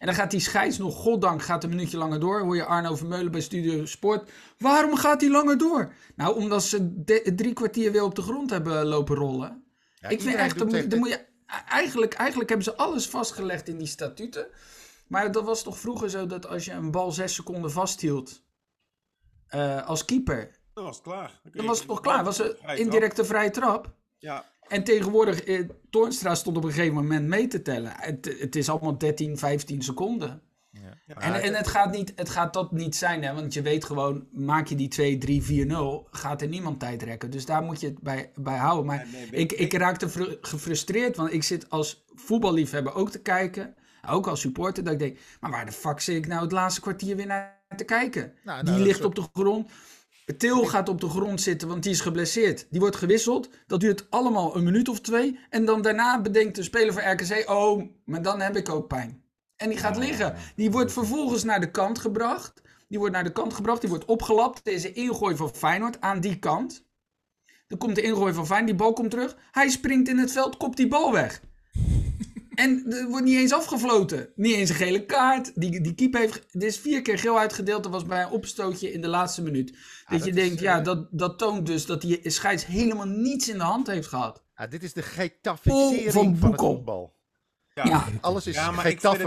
En dan gaat die scheids nog, goddank, gaat een minuutje langer door. Hoor je Arno Vermeulen bij Studio Sport. Waarom gaat hij langer door? Nou, omdat ze de- drie kwartier weer op de grond hebben lopen rollen. Ja, ik vind echt, dan doet moet, je, eigenlijk, eigenlijk hebben ze alles vastgelegd in die statuten. Maar dat was toch vroeger zo dat als je een bal zes seconden vasthield eh, als keeper, Dan was het klaar. dan was het toch klaar. Was een indirecte vrije trap. Ja, En tegenwoordig, eh, Toornstra stond op een gegeven moment mee te tellen. Het, het is allemaal 13, 15 seconden. ja. En, en het, gaat niet, het gaat dat niet zijn, hè? want je weet gewoon, maak je die 2, 3, 4, 0, gaat er niemand tijd rekken. Dus daar moet je het bij, bij houden. Maar nee, ik, ik raakte fru- gefrustreerd, want ik zit als voetballiefhebber ook te kijken, ook als supporter, dat ik denk, maar waar de fuck zit ik nou het laatste kwartier weer naar te kijken? Nou, die nou, ligt op de grond. Til gaat op de grond zitten, want die is geblesseerd. Die wordt gewisseld. Dat duurt allemaal een minuut of twee. En dan daarna bedenkt de speler van RKC... Oh, maar dan heb ik ook pijn. En die gaat liggen. Die wordt vervolgens naar de kant gebracht. Die wordt naar de kant gebracht. Die wordt opgelapt. Er is een ingooi van Feyenoord aan die kant. Dan komt de ingooi van Feyenoord. Die bal komt terug. Hij springt in het veld, kopt die bal weg. En er wordt niet eens afgefloten. Niet eens een gele kaart. Die, die keeper heeft... Er is vier keer geel uitgedeeld. Dat was bij een opstootje in de laatste minuut. dat, dat je denkt, eh, ja, dat, dat toont dus dat die scheids helemaal niets in de hand heeft gehad. Ja, dit is de Paul getaficering van van, het voetbal. Ja. Ja, Alles is Ja,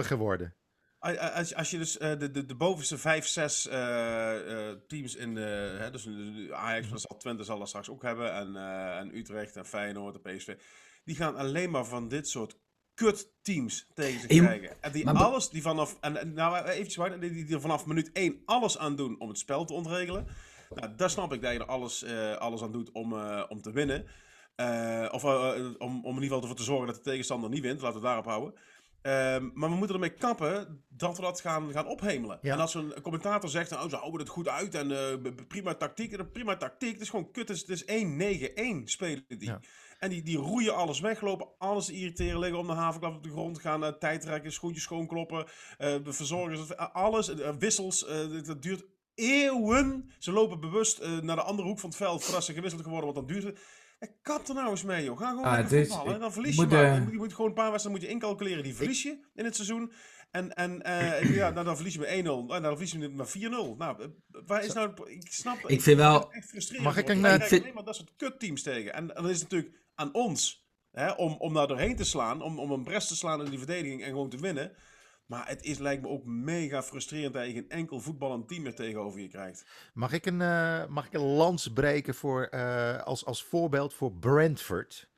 geworden. Als, als je dus eh, de, de, de bovenste vijf, zes eh, eh, teams in de... Hè, dus de- de Ajax, dat zal Twente zal dat straks ook hebben. En, eh, en Utrecht en Feyenoord en PSV. Die gaan alleen maar van dit soort kutteams tegen zich En je- krijgen. En die alles, die vanaf, en, nou eventjes wachten, die, die er vanaf minuut 1 alles aan doen om het spel te ontregelen. Nou, daar snap ik dat je er alles, eh, alles aan doet om, eh, om te winnen. Eh, of eh, eh, om, om in ieder geval ervoor te zorgen dat de tegenstander niet wint. Laten we het daarop houden. Ehm, maar we moeten ermee kappen dat we dat gaan, gaan ophemelen. Ja. En als een commentator zegt, oh, ze houden het goed uit en eh, prima tactiek. Prima tactiek, het is gewoon kut. Het is, het is 1-9-1 spelen die. Ja. En die, die roeien alles weg, lopen alles te irriteren, liggen om de havenklap op de grond, gaan uh, tijd trekken, schoentjes schoonkloppen, eh de verzorgers, eh, alles, eh, wissels. eh, dat- duurt eeuwen. Ze lopen bewust eh, naar de andere hoek van het veld voordat ze gewisseld worden, want dan duurt het. Kap er nou eens mee, joh. Ga gewoon Ah, lekker voetballen. ik Dan verlies je moet, maar. eh, Je moet, je moet gewoon een paar wedstrijden moet je incalculeren. Die verlies je in het seizoen. En, en eh, ik- ja, nou, dan verlies je met 1-0. Nou, dan verlies je met 4-0. Nou, eh, waar is nou... Ik snap... Ik vind wel- het echt frustrerend. Mag ik een, krijgen vind- alleen maar dat soort kutteams tegen. En, en dan is het natuurlijk aan ons hè, om, om daar doorheen te slaan. Om, om een bres te slaan in die verdediging en gewoon te winnen. Maar het is, lijkt me ook mega frustrerend dat je geen enkel voetballend team meer tegenover je krijgt. Mag ik een, eh, mag ik een lans breken voor, eh, als, als voorbeeld voor Brentford?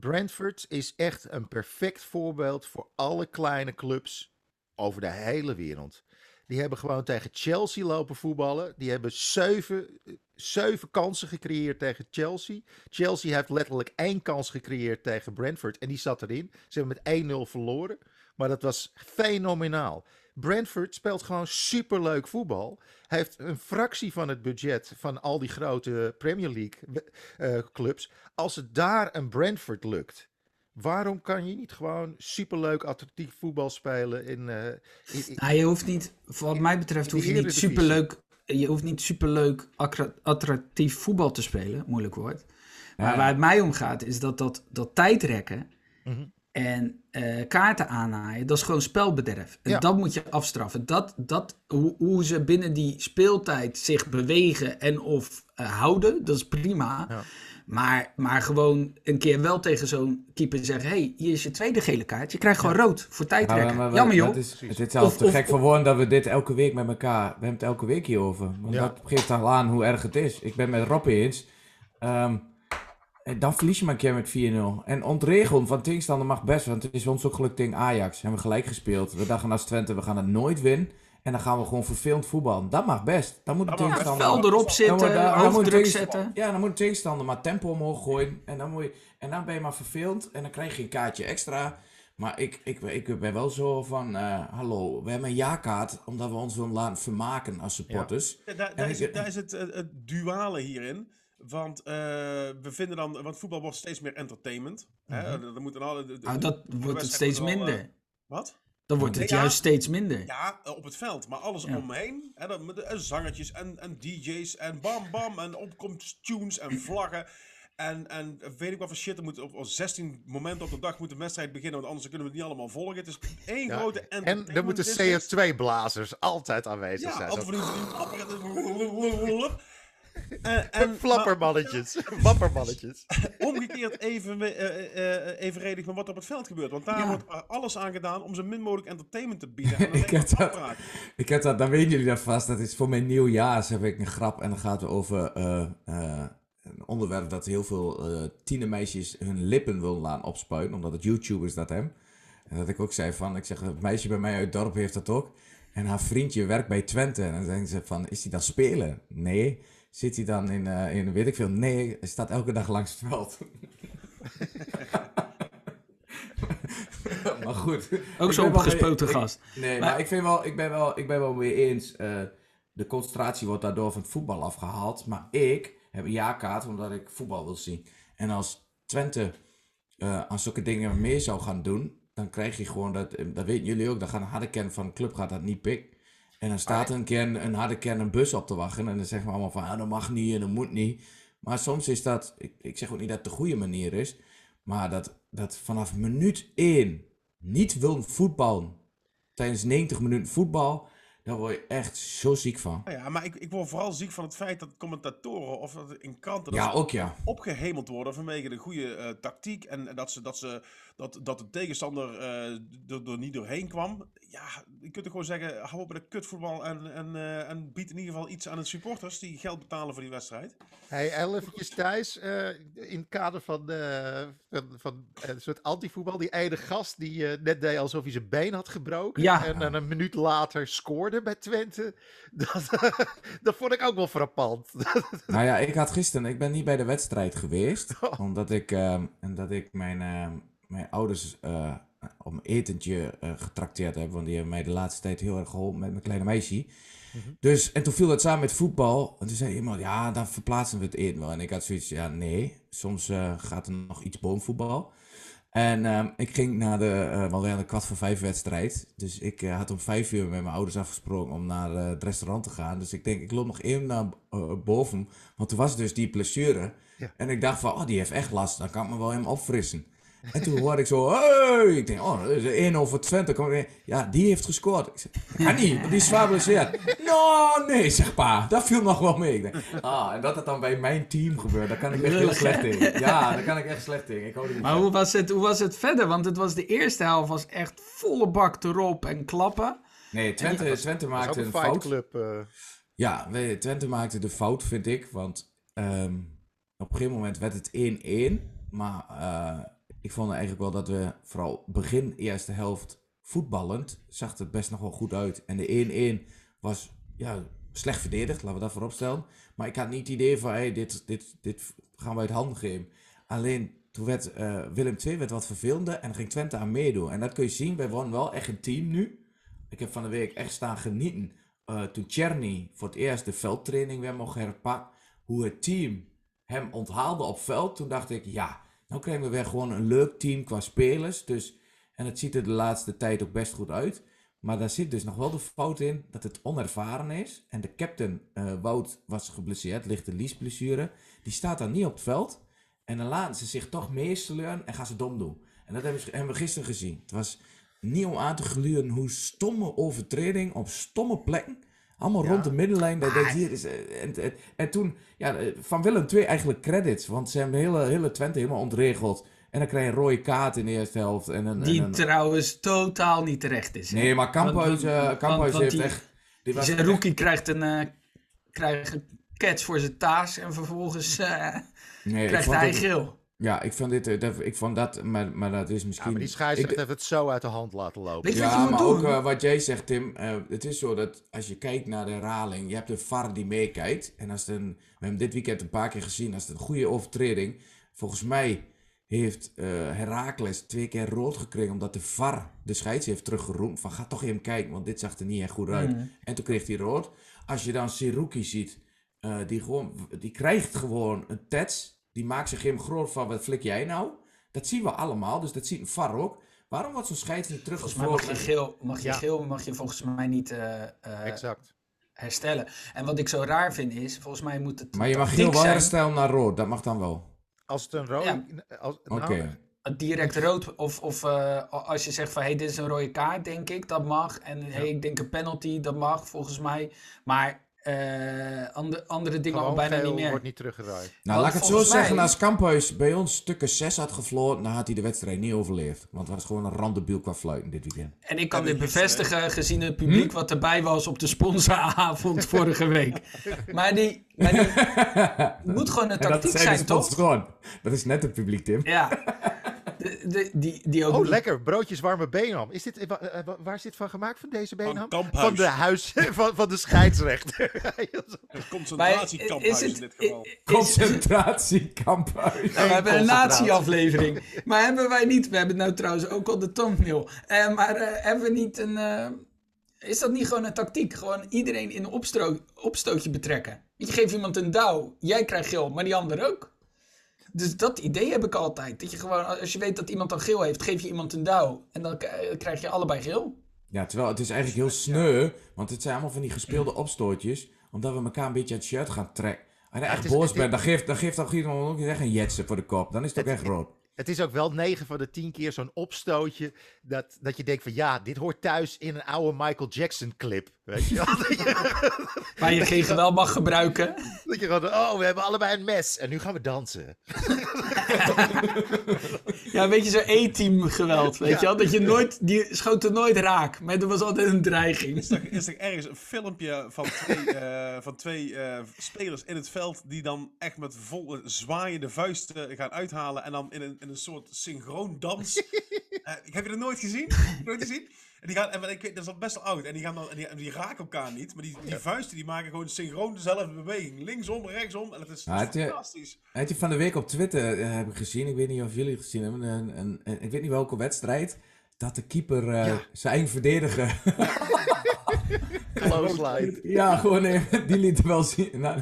Brentford is echt een perfect voorbeeld voor alle kleine clubs over de hele wereld. Die hebben gewoon tegen Chelsea lopen voetballen. Die hebben zeven, zeven kansen gecreëerd tegen Chelsea. Chelsea heeft letterlijk één kans gecreëerd tegen Brentford. En die zat erin. Ze hebben met 1-0 verloren. Maar dat was fenomenaal. Brentford speelt gewoon superleuk voetbal. Heeft een fractie van het budget van al die grote Premier League eh, clubs. Als het daar een Brentford lukt, waarom kan je niet gewoon superleuk attractief voetbal spelen in, in- in- Nou, je hoeft niet, wat mij betreft, hoef je niet superleuk, je hoeft niet superleuk attractief voetbal te spelen, moeilijk woord. Maar Ja. waar het mij om gaat, is dat dat, dat tijdrekken Mhm. En eh, kaarten aanhaaien, dat is gewoon spelbederf. En Ja. dat moet je afstraffen. Dat, dat, hoe, hoe ze binnen die speeltijd zich bewegen en of eh, houden, dat is prima. Ja. Maar, maar gewoon een keer wel tegen zo'n keeper zeggen: hey, hier is je tweede gele kaart. Je krijgt gewoon rood voor tijdrekken. Ja, maar- maar- Jammer joh. Het is, het is zelfs Of- te of- gek voor woorden dat we dit elke week met elkaar... We hebben het elke week hierover. Want Ja. dat geeft al aan hoe erg het is. Ik ben met Rob eens. Ehm, dan verlies je maar een keer met 4-0. En ontregelen van tegenstander mag best. Want het is ons ook gelukt tegen Ajax. Hebben we gelijk gespeeld. We dachten als Twente, we gaan het nooit winnen. En dan gaan we gewoon vervelend voetballen. Dat mag best. Dan moet de tegenstander... Fel erop zitten, dan- dan moet hoofddruk tegen- zetten. Ja, dan moet de tegenstander maar tempo omhoog gooien. En dan, moet je, en dan ben je maar verveeld. En dan krijg je een kaartje extra. Maar ik, ik, ik ben wel zo van... eh, hallo, we hebben een jaarkaart. Omdat we ons willen laten vermaken als supporters. Ja, daar, is, ik- het- daar is het, het, het duale hierin. Want eh, we vinden dan, want voetbal wordt steeds meer entertainment. hè? Mhm. Er moeten alle, de- de- Nou, dat de wordt het steeds wel, minder. eh, wat? Dan wordt het Ja. juist steeds minder. Ja, eh, op het veld, maar alles Ja. omheen. Hè, de, en zangertjes en, en DJ's en bam bam en opkomst tunes en vlaggen. En, en weet ik wat voor shit. Er moet op, op 16 momenten op de dag moet de wedstrijd beginnen, want anders kunnen we het niet allemaal volgen. Het is één Ja, grote En er moeten district. CO2-blazers altijd aanwezig Ja, zijn. altijd Zo- van die... En, en, Flappermannetjes. Wappermannetjes. omgekeerd even, eh, eh, evenredig met wat er op het veld gebeurt. Want daar Ja. wordt alles aan gedaan om zo min mogelijk entertainment te bieden. En Ik heb dat- afbraak. Ik heb dat, dan weten jullie dat vast. Dat is voor mijn nieuwjaars heb ik een grap. En dan gaat het over eh, eh, een onderwerp dat heel veel eh tienermeisjes hun lippen willen laten opspuiten. Omdat het YouTubers dat hebben. En dat ik ook zei van, ik zeg, het meisje bij mij uit het dorp heeft dat ook. En haar vriendje werkt bij Twente. En dan zeggen ze van, is hij dan spelen? Nee. Zit hij dan in, eh, in weet ik veel? Nee, hij staat elke dag langs het veld. maar goed. Ook zo'n opgespoten gast. Nee, Maar- maar, ik, vind wel, ik, ben wel, ik ben wel mee eens. eh, de concentratie wordt daardoor van het voetbal afgehaald. Maar ik heb een jaarkaart omdat ik voetbal wil zien. En als Twente eh, aan zulke dingen meer zou gaan doen, dan krijg je gewoon dat. Dat weten jullie ook. Dan gaat een harde kern van de club gaat dat niet pikken. En dan staat een, keer een, een harde kern een bus op te wachten. En dan zeggen we allemaal van ah, dat mag niet en dat moet niet. Maar soms is dat. Ik, ik zeg ook niet dat het de goede manier is. Maar dat, dat vanaf minuut 1 niet wil voetballen tijdens 90 minuten voetbal, Daar word je echt zo ziek van. Nou ja, maar ik, ik word vooral ziek van het feit dat commentatoren of dat in kranten dat Ja, ook ja. opgehemeld worden vanwege de goede eh, tactiek en, en dat, ze, dat, ze, dat, dat de tegenstander eh, er, er niet doorheen kwam. Ja, je kunt er gewoon zeggen, hou op met de kutvoetbal en, en, eh, en bied in ieder geval iets aan de supporters die geld betalen voor die wedstrijd. Hey, eventjes Thijs, eh, in het kader van, eh, van, van een soort antivoetbal, die ene gast die net deed alsof hij zijn been had gebroken Ja. en dan een minuut later scoorde bij Twente, dat, dat vond ik ook wel frappant. Nou ja, ik had gisteren, ik ben niet bij de wedstrijd geweest. Oh. Omdat ik, ehm, omdat ik mijn, ehm, mijn ouders eh op een etentje eh, getrakteerd heb. Want die hebben mij de laatste tijd heel erg geholpen met mijn kleine meisje. Dus, en toen viel het samen met voetbal. En toen zei iemand, ja, dan verplaatsen we het eten wel. En ik had zoiets, ja, nee. Soms eh, gaat er nog iets boven voetbal. En ehm, ik ging naar de, eh want we hadden een kwart voor vijf wedstrijd. Dus ik eh, had om vijf uur met mijn ouders afgesproken om naar eh, het restaurant te gaan. Dus ik denk, ik loop nog even naar eh, boven. Want toen was dus die blessure. Ja. En ik dacht van, oh, die heeft echt last. Dan kan ik me wel hem opfrissen. En toen hoorde ik zo, hey! Ik denk, oh, dat is 1 over Twente. Ja, die heeft gescoord. Ik zeg, kan niet, want die is zwaar geblesseerd. Nou, nee, zeg pa. Dat viel nog wel mee. Ik denk, ah, en dat het dan bij mijn team gebeurt, daar kan ik echt heel slecht in. Ja, daar kan ik echt slecht in. Ik hou er niet Maar hoe was, het, hoe was het verder? Want het was de eerste helft was echt volle bak erop en klappen. Nee, Twente, Twente maakte een een fight fout. club. eh. Ja, we- Twente maakte de fout, vind ik. Want ehm, op een gegeven moment werd het 1-1. Maar eh, ik vond eigenlijk wel dat we vooral begin eerste helft voetballend zag het best nog wel goed uit. En de 1-1 was ja, slecht verdedigd, laten we dat voorop stellen. Maar ik had niet het idee van, hey, dit, dit, dit gaan we uit handen geven. Alleen toen werd eh, Willem II werd wat vervelender en ging Twente aan meedoen. En dat kun je zien, wij wonen wel echt een team nu. Ik heb van de week echt staan genieten. eh, toen Czerny voor het eerst de veldtraining weer mocht herpakken. Hoe het team hem onthaalde op veld. Toen dacht ik, ja, nou krijgen we weer gewoon een leuk team qua spelers. Dus, en het ziet er de laatste tijd ook best goed uit. Maar daar zit dus nog wel de fout in dat het onervaren is. En de captain, eh, Wout, was geblesseerd, ligt een liesblessure. Die staat dan niet op het veld. En dan laten ze zich toch meesleuren en gaan ze dom doen. En dat hebben, ze- hebben we gisteren gezien. Het was niet om aan te gluren hoe stomme overtreding op stomme plekken. Allemaal Ja. rond de middenlijn. Dat, dat hier is, eh, en, en, en toen, ja, eh, van Willem II eigenlijk credits. Want ze hebben de hele, hele Twente helemaal ontregeld. En dan krijg je een rode kaart in de eerste helft. En een, Die en een- trouwens totaal niet terecht is. hè? nee, maar Kamphuis, want heeft die- echt... Die was Zijn rookie krijgt een, krijgt een catch voor zijn taas en vervolgens nee, krijgt hij geel. Ja, ik vond dit, eh, dat, ik vond dat, maar, maar dat is Ja, misschien... maar die scheidsrechter heeft het zo uit de hand laten lopen. Ja, maar doen? ook eh, wat jij zegt, Tim. eh, het is zo dat als je kijkt naar de herhaling, je hebt een VAR die meekijkt. En als het een, we hebben hem dit weekend een paar keer gezien, als het een goede overtreding. Volgens mij heeft eh Herakles twee keer rood gekregen omdat de VAR de scheids heeft teruggeroemd. Van ga toch even kijken, want dit zag er niet echt goed uit. Mm. En toen kreeg hij rood. Als je dan Seruki ziet, eh, die, gewoon, die krijgt gewoon een tats. Die maakt zich helemaal groot van, wat flik jij nou? Dat zien we allemaal, dus dat ziet een VAR ook. Waarom wordt zo'n scheids niet Volgens mij mag je geel, mag je Ja. geel mag je volgens mij niet eh, eh, Exact. herstellen. En wat ik zo raar vind is, volgens mij moet het Maar je mag heel wel herstellen naar rood, dat mag dan wel. Als het een als- Oké. nou, direct rood. Of, of eh, als je zegt van hey, dit is een rode kaart, denk ik, dat mag. En hey, ik denk een penalty, dat mag volgens mij. Maar eh, andere, andere dingen al bijna niet meer. wordt niet teruggedraaid. Nou, Want laat ik het zo mij- zeggen, als Kamphuis bij ons stukken 6 had gefloten, dan had hij de wedstrijd niet overleefd. Want het was gewoon een randebiel qua fluiten dit weekend. En ik kan dit bevestigen gezien het publiek wat erbij was op de sponsoravond vorige week. Maar die, maar die moet gewoon een En dat tactiek zijn zijn, toch? Dat is net het publiek, Tim. Ja. De, die, die ook Oh, niet- lekker. Broodjes warme benham. Is dit, eh, eh, wa- waar is dit van gemaakt, van deze? Kamphuis. Van de huis, van, van de scheidsrechter. Een Maar concentratiekamphuis is in dit geval. is- Concentratie, Kamphuis. Nou, we hebben een concentratie. nazi-aflevering. Maar hebben wij niet, we hebben nou trouwens ook al de thumbnail. Eh, maar eh, hebben we niet een... eh, is dat niet gewoon een tactiek? Gewoon iedereen in een opstro- opstootje betrekken. Je geeft iemand een douw, jij krijgt geel, maar die ander ook. Dus dat idee heb ik altijd. Dat je gewoon, als je weet dat iemand dan geel heeft, geef je iemand een douw. En dan k- krijg je allebei geel. Ja, terwijl het is eigenlijk heel sneu, want het zijn allemaal van die gespeelde opstootjes, omdat we elkaar een beetje uit het shirt gaan trekken. Als je echt is- boos bent, dan geeft, dan geeft dan iemand ook echt een jetsen voor de kop. Dan is het ook echt rood. Het is ook wel 9 van de 10 keer zo'n opstootje. Dat, dat je denkt van ja, dit hoort thuis in een oude Michael Jackson clip. Weet je wel? dat, je, Waar je geen geweld mag gebruiken. dat je gewoon, oh, we hebben allebei een mes en nu gaan we dansen. Ja, een beetje zo'n E-team geweld, weet Ja. je wel? Dat je nooit, die schoot er nooit raak. Maar er was altijd een dreiging. Is er, is er ergens een filmpje van twee, eh, van twee eh, spelers in het veld die dan echt met volle zwaaiende vuisten gaan uithalen en dan in een, in een soort synchroon dans. Eh, heb je dat nooit gezien? Nooit gezien? En die gaan, en ik weet, dat is al best wel oud. En die, gaan dan, en die, en die raken elkaar niet, maar die, die vuisten die maken gewoon synchroon dezelfde beweging. Linksom, rechtsom. En het is, het, is eh, fantastisch. Heb je van de week op Twitter eh, heb ik gezien, ik weet niet of jullie het gezien hebben, een, een, een- ik weet niet welke wedstrijd, dat de keeper eh, Ja. zijn verdediger, Close line. ja, gewoon even, die liet wel zien. Nou,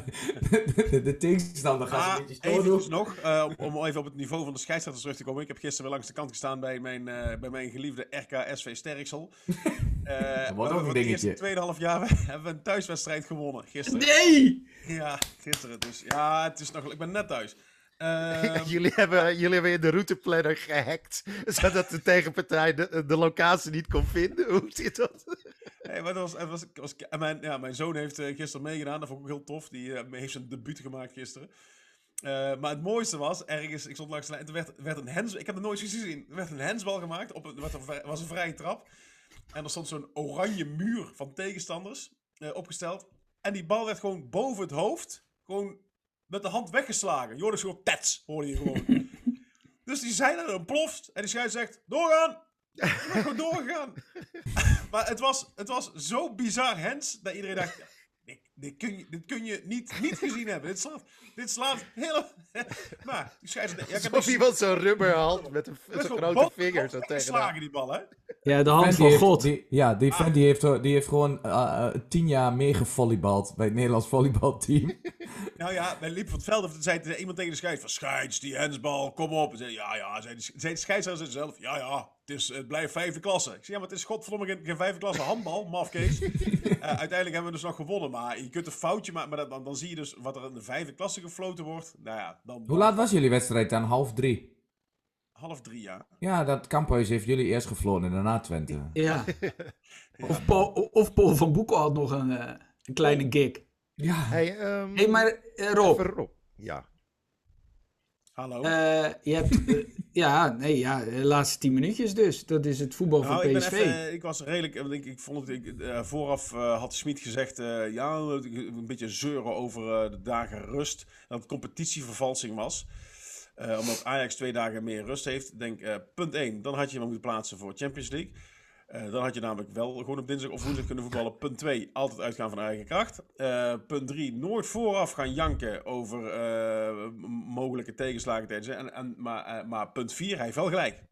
de, de, de tegenstander gaat Maar een beetje eventjes doen. nog, eh, om, om even op het niveau van de scheidsrechters terug te komen. Ik heb gisteren weer langs de kant gestaan bij mijn, eh, bij mijn geliefde RKSV Sterksel. Eh wordt ook een voor het dingetje. eerste 2,5 jaar hebben we een thuiswedstrijd gewonnen gisteren. Nee! Ja, gisteren dus. Ja, het is nog, ik ben net thuis. Ehm, jullie, hebben, jullie hebben in de routeplanner gehackt, zodat de tegenpartij de, de locatie niet kon vinden. Hoe zit dat? nee, maar het was, het was, was- mijn, ja, mijn zoon heeft eh, gisteren meegedaan, dat vond ik ook heel tof. Die eh, heeft zijn debuut gemaakt gisteren. Eh, maar het mooiste was, ergens, ik stond langs de lijn, er werd, werd een hens, ik heb het nooit gezien, er werd een hensbal gemaakt, op een, er was een- vrije trap. En er stond zo'n oranje muur van tegenstanders opgesteld. En die bal werd gewoon boven het hoofd, gewoon met de hand weggeslagen. Hoorde gewoon tats, hoorde je gewoon. dus die zijn er ontploft en die scheids zegt, doorgaan! Ik ben gewoon doorgegaan. maar het was, het was zo bizar hens, dat iedereen dacht, dit, kun je, dit kun je niet, niet gezien hebben. Dit slaat, dit slaat helemaal... maar die scheids... Ja, ik heb Of niks- iemand zo'n rubberhand met een zo'n wel grote vinger zo weggeslagen, die bal, hè? Ja, de hand van God. die- ja, die Ah. die heeft, die heeft gewoon eh, tien jaar meegevolleybald bij het Nederlands volleybalteam. Nou ja, wij liepen van het veld en zei zei iemand tegen de scheids van scheids, die hensbal, kom op. En zei, ja, ja, zei de, zei de scheidsrechter zelf, ja, ja, het, is, het blijft vijfde klasse. Ik zei, ja, maar het is godverdomme geen, geen vijfde klasse handbal, mafkees. Eh, uiteindelijk hebben we dus nog gewonnen, maar je kunt een foutje maken, maar dan, dan zie je dus wat er in de vijfde klasse gefloten wordt. Nou ja, dan Hoe laat was jullie wedstrijd dan? Half drie? half drie jaar. Ja, dat Kamphuis heeft jullie eerst gefloten en daarna Twente. Ja. Of Paul, of Paul van Boekel had nog een, eh, een kleine gig. Ja, Hey, ehm, Hé, maar eh, Rob, Rob. Ja. Hallo. eh, je hebt... eh, ja, nee, ja, de laatste tien minuutjes dus. Dat is het voetbal Nou, van ik, PSV. even, ik was redelijk. Ik, ik vond het. Ik, eh, vooraf eh, had Smit gezegd. eh, ja, een beetje zeuren over eh, de dagen rust. Dat het competitievervalsing was. Eh, omdat Ajax twee dagen meer rust heeft. Ik Denk, eh, punt 1. Dan had je hem moeten plaatsen voor Champions League. Eh, dan had je namelijk wel gewoon op dinsdag of woensdag kunnen voetballen. Punt 2. Altijd uitgaan van eigen kracht. Eh, punt 3. Nooit vooraf gaan janken over eh, mogelijke tegenslagen tijdens. En, en, maar, punt 4. Hij heeft wel gelijk.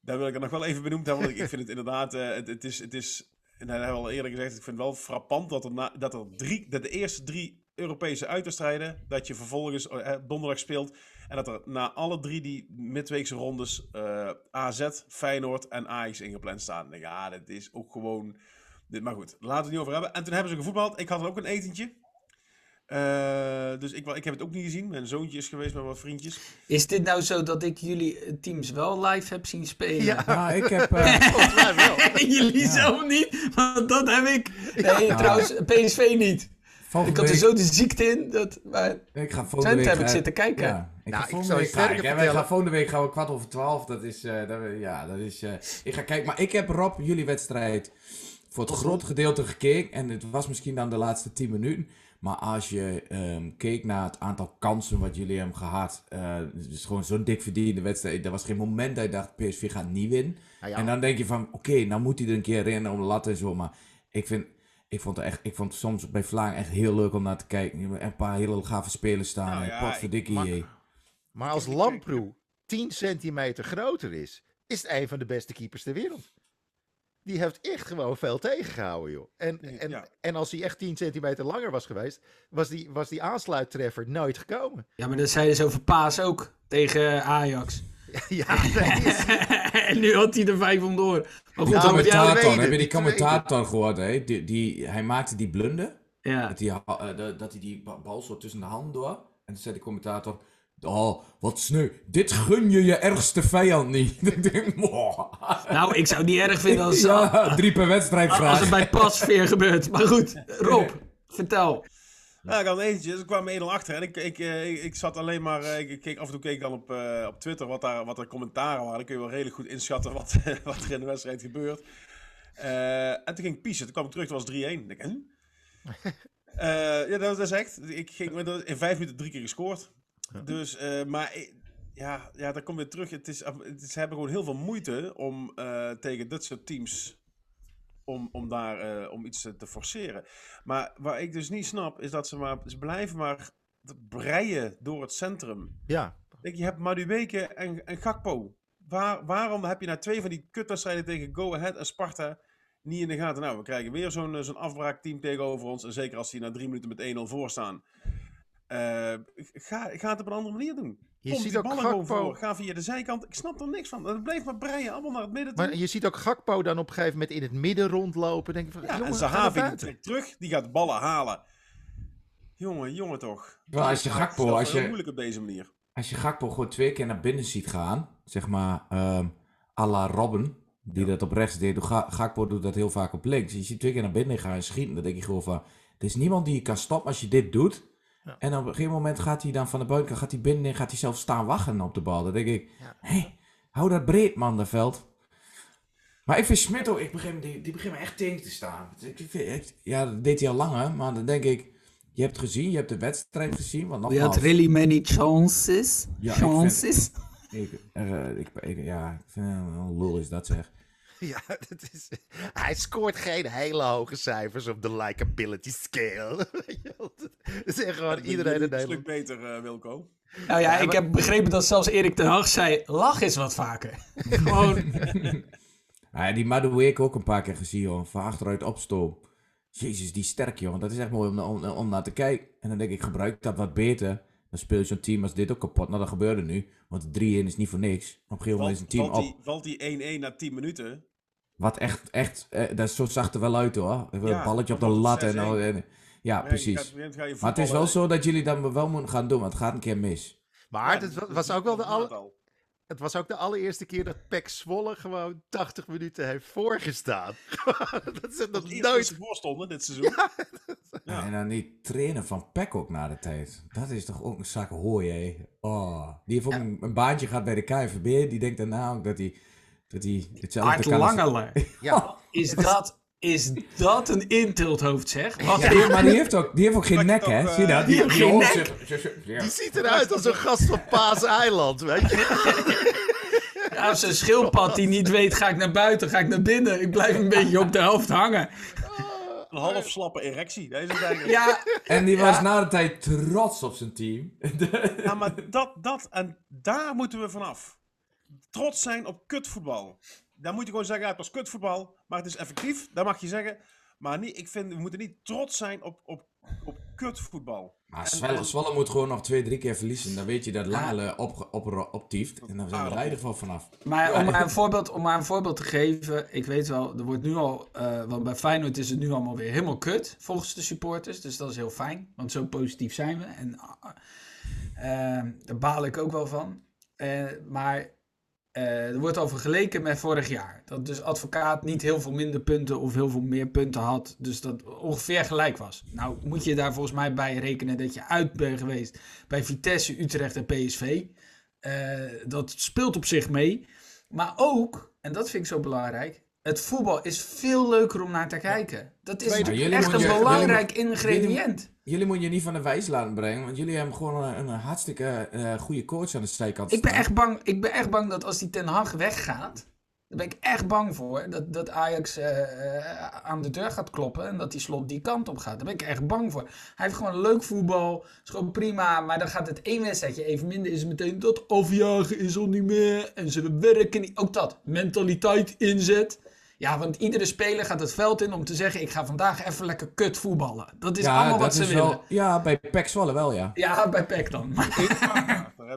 Daar wil ik er nog wel even benoemd hebben. Want ik, vind het inderdaad. het, het is. Het is en dat hebben al eerder gezegd. Ik vind het wel frappant dat er, dat er drie. Dat de eerste drie Europese uitwedstrijden. Dat je vervolgens donderdag speelt. En dat er na alle drie die midweekse rondes. eh, AZ, Feyenoord en Ajax ingepland staan. Nou Ja, dat is ook gewoon. Dit, maar goed, laten we het niet over hebben. En toen hebben ze gevoetbald. Ik had er ook een etentje. Eh, dus ik, ik heb het ook niet gezien. Mijn zoontje is geweest met wat vriendjes. Is dit nou zo dat ik jullie teams wel live heb zien spelen? Ja. nou, ik heb... eh, mij wel. En jullie zelf niet, want dat heb ik. Nee, trouwens, PSV niet. Ik had er week- zo de ziekte in, dat, maar Ik ga volgende Twente week... heb ik zitten kijken. Ja, ik Nou, ga ik volgende je week. Wij gaan volgende week gaan we kwart over twaalf. Dat is, eh, dat, ja, dat is, eh, ik ga kijken. Maar ik heb Rob, jullie wedstrijd, voor het groot gedeelte gekeken. En het was misschien dan de laatste tien minuten. Maar als je ehm, keek naar het aantal kansen wat jullie hebben gehad. eh, het is gewoon zo'n dik verdiende wedstrijd. Er was geen moment dat je dacht, PSV gaat niet winnen. Nou ja, En dan denk je van, oké, nou moet hij er een keer in om de lat en zo. Maar ik vind, ik vond het echt, ik vond het soms bij Vlaag echt heel leuk om naar te kijken. Een paar hele gave spelers staan. Nou en ja, potverdikkie, jee. maar als Lamproe 10 centimeter groter is, is het een van de beste keepers ter wereld. Die heeft echt gewoon veel tegengehouden, joh. En, en, Ja. en als hij echt 10 centimeter langer was geweest, was die, was die aansluittreffer nooit gekomen. Ja, maar dat zeiden ze over Paas ook tegen Ajax. ja, is- en nu had hij er vijf om door. Maar goed, Die Nou, het, heb je die commentator gehoord, hè? Die, die, hij maakte die blunder. Ja. Dat hij, eh, de- dat hij die ba- bal zo tussen de handen door. En toen zei de commentator, Oh, wat sneu. Dit gun je je ergste vijand niet. Nou, ik zou het niet erg vinden als, ja, drie per wedstrijd als graag. het bij Pasveer gebeurt. Maar goed, Rob, vertel. Ja, ik had een eentje, ze kwamen 1-0 achter. En ik, ik, eh, ik, ik zat alleen maar, eh, ik keek, af en toe keek ik dan op, eh, op Twitter wat, daar, wat er commentaren waren. Dan kun je wel redelijk goed inschatten wat, wat er in de wedstrijd gebeurt. En toen ging ik piezen. Toen kwam ik terug, het was 3-1. Ik ja, dat is echt. Ik ging in vijf minuten drie keer gescoord. Dus, maar ik- ja, ja, daar komt weer terug. Het is, het is, ze hebben gewoon heel veel moeite om tegen dit soort teams om, om daar eh, om iets te forceren. Maar waar ik dus niet snap, is dat ze maar ze blijven maar breien door het centrum. Ja, Denk, je hebt Madueke en, en Gakpo. Waar, waarom heb je na twee van die kutwedstrijden tegen Go Ahead en Sparta niet in de gaten? Nou, we krijgen weer zo'n eh, zo'n afbraakteam tegenover ons. En zeker als die na drie minuten met 1-0 voor staan. Eh, ga, ga het op een andere manier doen. Je ziet ook Gakpo- voor. Ga via de zijkant. Ik snap er niks van. Het bleef maar breien. Allemaal naar het midden toe. maar je ziet ook Gakpo dan op een gegeven moment in het midden rondlopen. Denk je van, Ja, jongen, en Zahavi trekt terug, die gaat ballen halen. Jongen, jongen toch. Wel, als je Gakpo, als heel je- moeilijk op deze manier. Als je Gakpo gewoon twee keer naar binnen ziet gaan, zeg maar ehm à la Robben, die dat op rechts deed. Ga- Gakpo doet dat heel vaak op links. Je ziet twee keer naar binnen gaan en schieten, dan denk je gewoon van, er is niemand die je kan stoppen als je dit doet. Ja. En op een gegeven moment gaat hij dan van de buitenkant, gaat hij binnen en gaat hij zelf staan wachten op de bal. Dan denk ik, Ja. hé, hou dat breed man, dat veld. Maar ik vind Smit ook, ik begin, die, die begint me echt tegen te staan. Ik vind ja, dat deed hij al langer, maar dan denk ik, je hebt het gezien, je hebt de wedstrijd gezien. Want We had nogmaals, really many chances. Ja, ik vind- chances. ik, eh, ik, ik- ja, ik vind het een lul is dat zeg. Ja, dat is, hij scoort geen hele hoge cijfers op de likability scale. Dat is echt gewoon iedereen in een stuk beter, eh, Wilco. Nou ja, Ja, ik maar- heb begrepen dat zelfs Erik ten Hag zei, lach eens wat vaker. Gewoon, Ja, die Madueke ook een paar keer gezien, joh. Van achteruit opstoom. Jezus, die sterk, joh. Dat is echt mooi om, om, om naar te kijken. En dan denk ik, gebruik dat wat beter. Dan speel je zo'n team als dit ook kapot. Nou, dat gebeurde nu. Want de 3-1 is niet voor niks. Op een gegeven moment is een team valt, op. die, valt die 1-1 na 10 minuten? Wat echt, echt, eh, dat zo zag er wel uit, hoor. Een Ja, balletje op de lat en, 6-1. al- en Ja, precies. ga Maar het is wel zo dat jullie dat wel moeten gaan doen. Want het gaat een keer mis. Maar Ja, het was ook wel de alle, al. het was ook de allereerste keer dat Pek Zwolle gewoon 80 minuten heeft voorgestaan. dat is Dat nog nooit. ze voor stonden dit seizoen. Ja. En dan die trainer van Peck ook na de tijd. Dat is toch ook een zak hooi, hé. Oh. Die heeft ook een, een baantje gehad bij de KNVB. Die denkt daarna ook dat hij, dat hij hetzelfde Art kan als- Langele. Ja, Is dat, is dat een intilthoofd, zeg? Wat Ja, maar die heeft ook, die heeft ook geen nek, hè? eh, Zie je dat? die heeft geen hoofd nek. die ziet eruit als een gast van Paas Eiland, weet je. Ja, als een schildpad die niet weet, ga ik naar buiten, ga ik naar binnen. Ik blijf een beetje op de helft hangen. Een half slappe erectie. Dat is het eigenlijk. Ja, En die was na de tijd trots op zijn team. Ja, maar dat, dat, en daar moeten we vanaf. Trots zijn op kutvoetbal. Dan moet je gewoon zeggen, ja, het was kutvoetbal, maar het is effectief. Dat mag je zeggen. Maar niet, ik vind, we moeten niet trots zijn op, op, op kutvoetbal. Maar Zwolle, Zwolle moet gewoon nog twee, drie keer verliezen. Dan weet je dat Langele op, op, optieft. En dan zijn we er in ieder geval vanaf. maar om maar, een voorbeeld, om maar een voorbeeld te geven. Ik weet wel, er wordt nu al, eh, want bij Feyenoord is het nu allemaal weer helemaal kut, volgens de supporters. Dus dat is heel fijn, want zo positief zijn we. En eh, eh, daar baal ik ook wel van. Eh, maar eh, er wordt al vergeleken met vorig jaar. Dat dus advocaat niet heel veel minder punten of heel veel meer punten had. Dus dat ongeveer gelijk was. Nou moet je daar volgens mij bij rekenen dat je uit bent geweest bij Vitesse, Utrecht en PSV. Eh, dat speelt op zich mee. Maar ook, en dat vind ik zo belangrijk, het voetbal is veel leuker om naar te kijken. Dat is echt een je- belangrijk jullie- ingrediënt. Jullie moeten je niet van de wijs laten brengen. Want jullie hebben gewoon een, een hartstikke eh, goede coach aan de zijkant Ik ben, echt bang, ik ben echt bang dat als die Ten Hag weggaat, daar ben ik echt bang voor dat, dat Ajax eh, eh, aan de deur gaat kloppen en dat die slot die kant op gaat. Daar ben ik echt bang voor. Hij heeft gewoon leuk voetbal, is gewoon prima, maar dan gaat het één wedstrijdje even minder, is het meteen dat afjagen is al niet meer en ze werken niet. Ook dat, mentaliteit inzet. Ja, want iedere speler gaat het veld in om te zeggen, ik ga vandaag even lekker kut voetballen. Dat is allemaal wat ze willen. wel... Ja, bij Pek Zwolle wel, ja. Ja, bij PEC dan.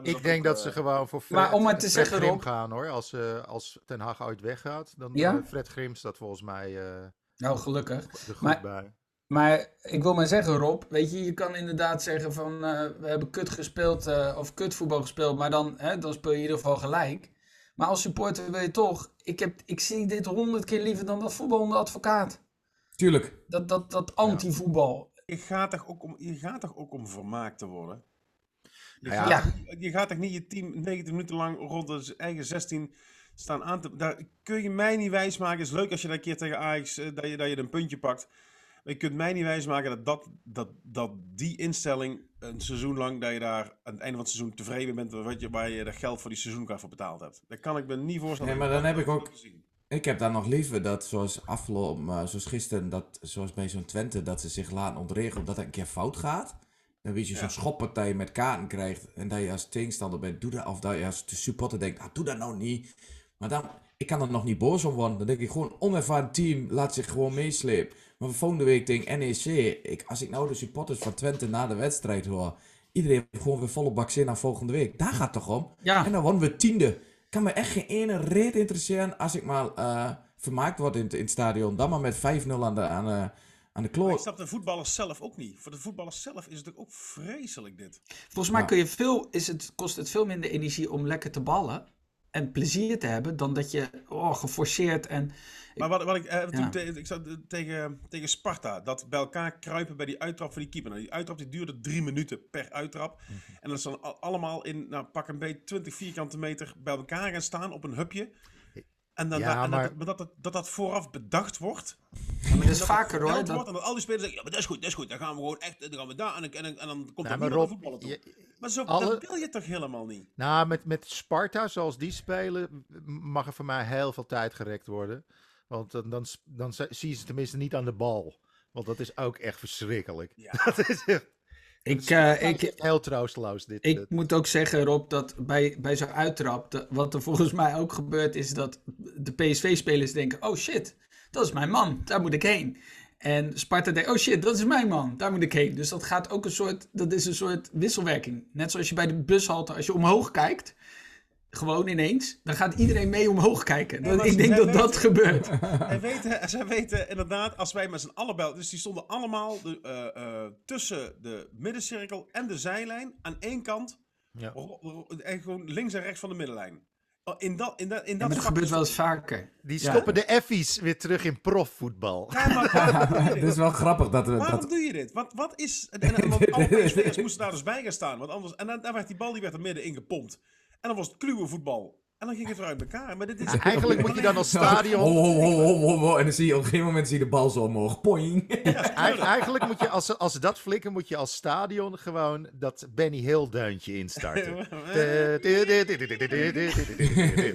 Ik denk dat eh, ze gewoon voor Fred, Maar om maar te Fred zeggen, Grim Rob- gaan hoor. Als, eh, als Ten Hag ooit weggaat, dan Ja? eh, Fred Grim staat volgens mij eh, nou, gelukkig. er goed Maar- bij. Maar ik wil maar zeggen, Rob, weet je, je kan inderdaad zeggen van eh, we hebben kut gespeeld uh, of kutvoetbal gespeeld, maar dan, hè, dan speel je in ieder geval gelijk. Maar als supporter wil je toch, ik, heb, ik zie dit honderd keer liever dan dat voetbal onder advocaat. Tuurlijk. Dat, dat, dat anti-voetbal. Je gaat, toch ook om, je gaat toch ook om vermaakt te worden? Je, Ja. gaat, je gaat toch niet je team 90 minuten lang rond de eigen 16 staan aan te... Daar kun je mij niet wijsmaken. Het is leuk als je dat een keer tegen Ajax, eh, dat je, dat je een puntje pakt. Maar je kunt mij niet wijsmaken dat, dat, dat, dat die instelling een seizoen lang, dat je daar aan het einde van het seizoen tevreden bent met wat je, waar je dat geld voor die seizoenkaart voor betaald hebt. Dat kan ik me niet voorstellen. Nee, maar dan heb ik ook- gezien. Ik heb dan nog liever dat, zoals afgelopen, eh, zoals gisteren, dat, zoals bij zo'n Twente, dat ze zich laten ontregelen omdat het een keer fout gaat. Dan weet je zo'n schoppartij met kaarten krijgt en dat je als tegenstander bent, doe dat, of dat je als de supporter denkt, ah, doe dat nou niet. Maar dan, ik kan er nog niet boos om worden. Dan denk ik gewoon, onervaren team, laat zich gewoon meeslepen. Maar volgende week tegen NEC, ik, als ik nou de supporters van Twente na de wedstrijd hoor, iedereen heeft gewoon weer volle bak zin naar volgende week. Daar gaat het toch om? Ja. En dan wonnen we tiende. Kan me echt geen ene reet interesseren als ik maar eh, vermaakt word in, het- in het stadion. Dan maar met 5-0 aan de, aan, de, aan de ik snap de voetballers zelf ook niet. Voor de voetballers zelf is het ook vreselijk dit. Volgens mij Ja. kun je veel, is het, kost het veel minder energie om lekker te ballen en plezier te hebben dan dat je oh, geforceerd en Maar wat, wat ik, eh, toen Ja. te- ik zat tegen, tegen Sparta, dat bij elkaar kruipen bij die uittrap van die keeper. Nou, die uittrap die duurde drie minuten per uittrap. Mhm. En dat is dan al- allemaal in, nou, pak een beetje 20 vierkante meter bij elkaar gaan staan op een hupje. En, dan, Ja, en maar- dat, dat, dat, dat dat vooraf bedacht wordt. maar dat is vaker hoor. Dat, wordt, en dat al die spelers zeggen, ja, maar dat is goed, dat is goed. Dan gaan we gewoon echt, dan gaan we daar. En, dan- en, dan- en dan komt Nou, er Rob, voetballen toe. je- maar zo, alle- dat wil je toch helemaal niet? Nou, met, met Sparta, zoals die spelen, mag er voor mij heel veel tijd gerekt worden. Want dan, dan, dan zie je ze tenminste niet aan de bal. Want dat is ook echt verschrikkelijk. Ja. Dat is echt, ik, eh, ik, heel troosteloos dit. Ik eh. moet ook zeggen, Rob, dat bij, bij zo'n uittrap, wat er volgens mij ook gebeurt, is dat de PSV-spelers denken: oh shit, dat is mijn man, daar moet ik heen. En Sparta denkt: oh shit, dat is mijn man, daar moet ik heen. Dus dat gaat ook een soort, dat is een soort wisselwerking. Net zoals je bij de bushalte, als je omhoog kijkt, gewoon ineens, dan gaat iedereen mee omhoog kijken. Ja, ik denk dat dat gebeurt. Zij weten, zij weten inderdaad, als wij met z'n allen bel, dus die stonden allemaal de, eh, eh, tussen de middencirkel en de zijlijn aan één kant, Ja. echt gewoon links en rechts van de middenlijn. Oh, In dat, in dat, in dat dat gebeurt wel eens vaker. Die Ja. stoppen de effies weer terug in profvoetbal. Ja, maar dit? is wel grappig dat we Waarom dat... doe je dit? Wat, wat is... En, en, want alle spelers moesten daar dus bij gaan staan. Want anders, en dan, dan werd die bal die werd er midden in gepompt. En dan was het kluwe voetbal. En dan ging het weer uit elkaar. Maar dit is... Ja, eigenlijk moet je dan als stadion... ho, ho, ho, ho, ho. En dan zie je op een gegeven moment zie je de bal zo omhoog. Poing. Eigen- Eigenlijk moet je, als ze, als ze dat flikken, moet je als stadion gewoon dat Benny Hill deuntje instarten.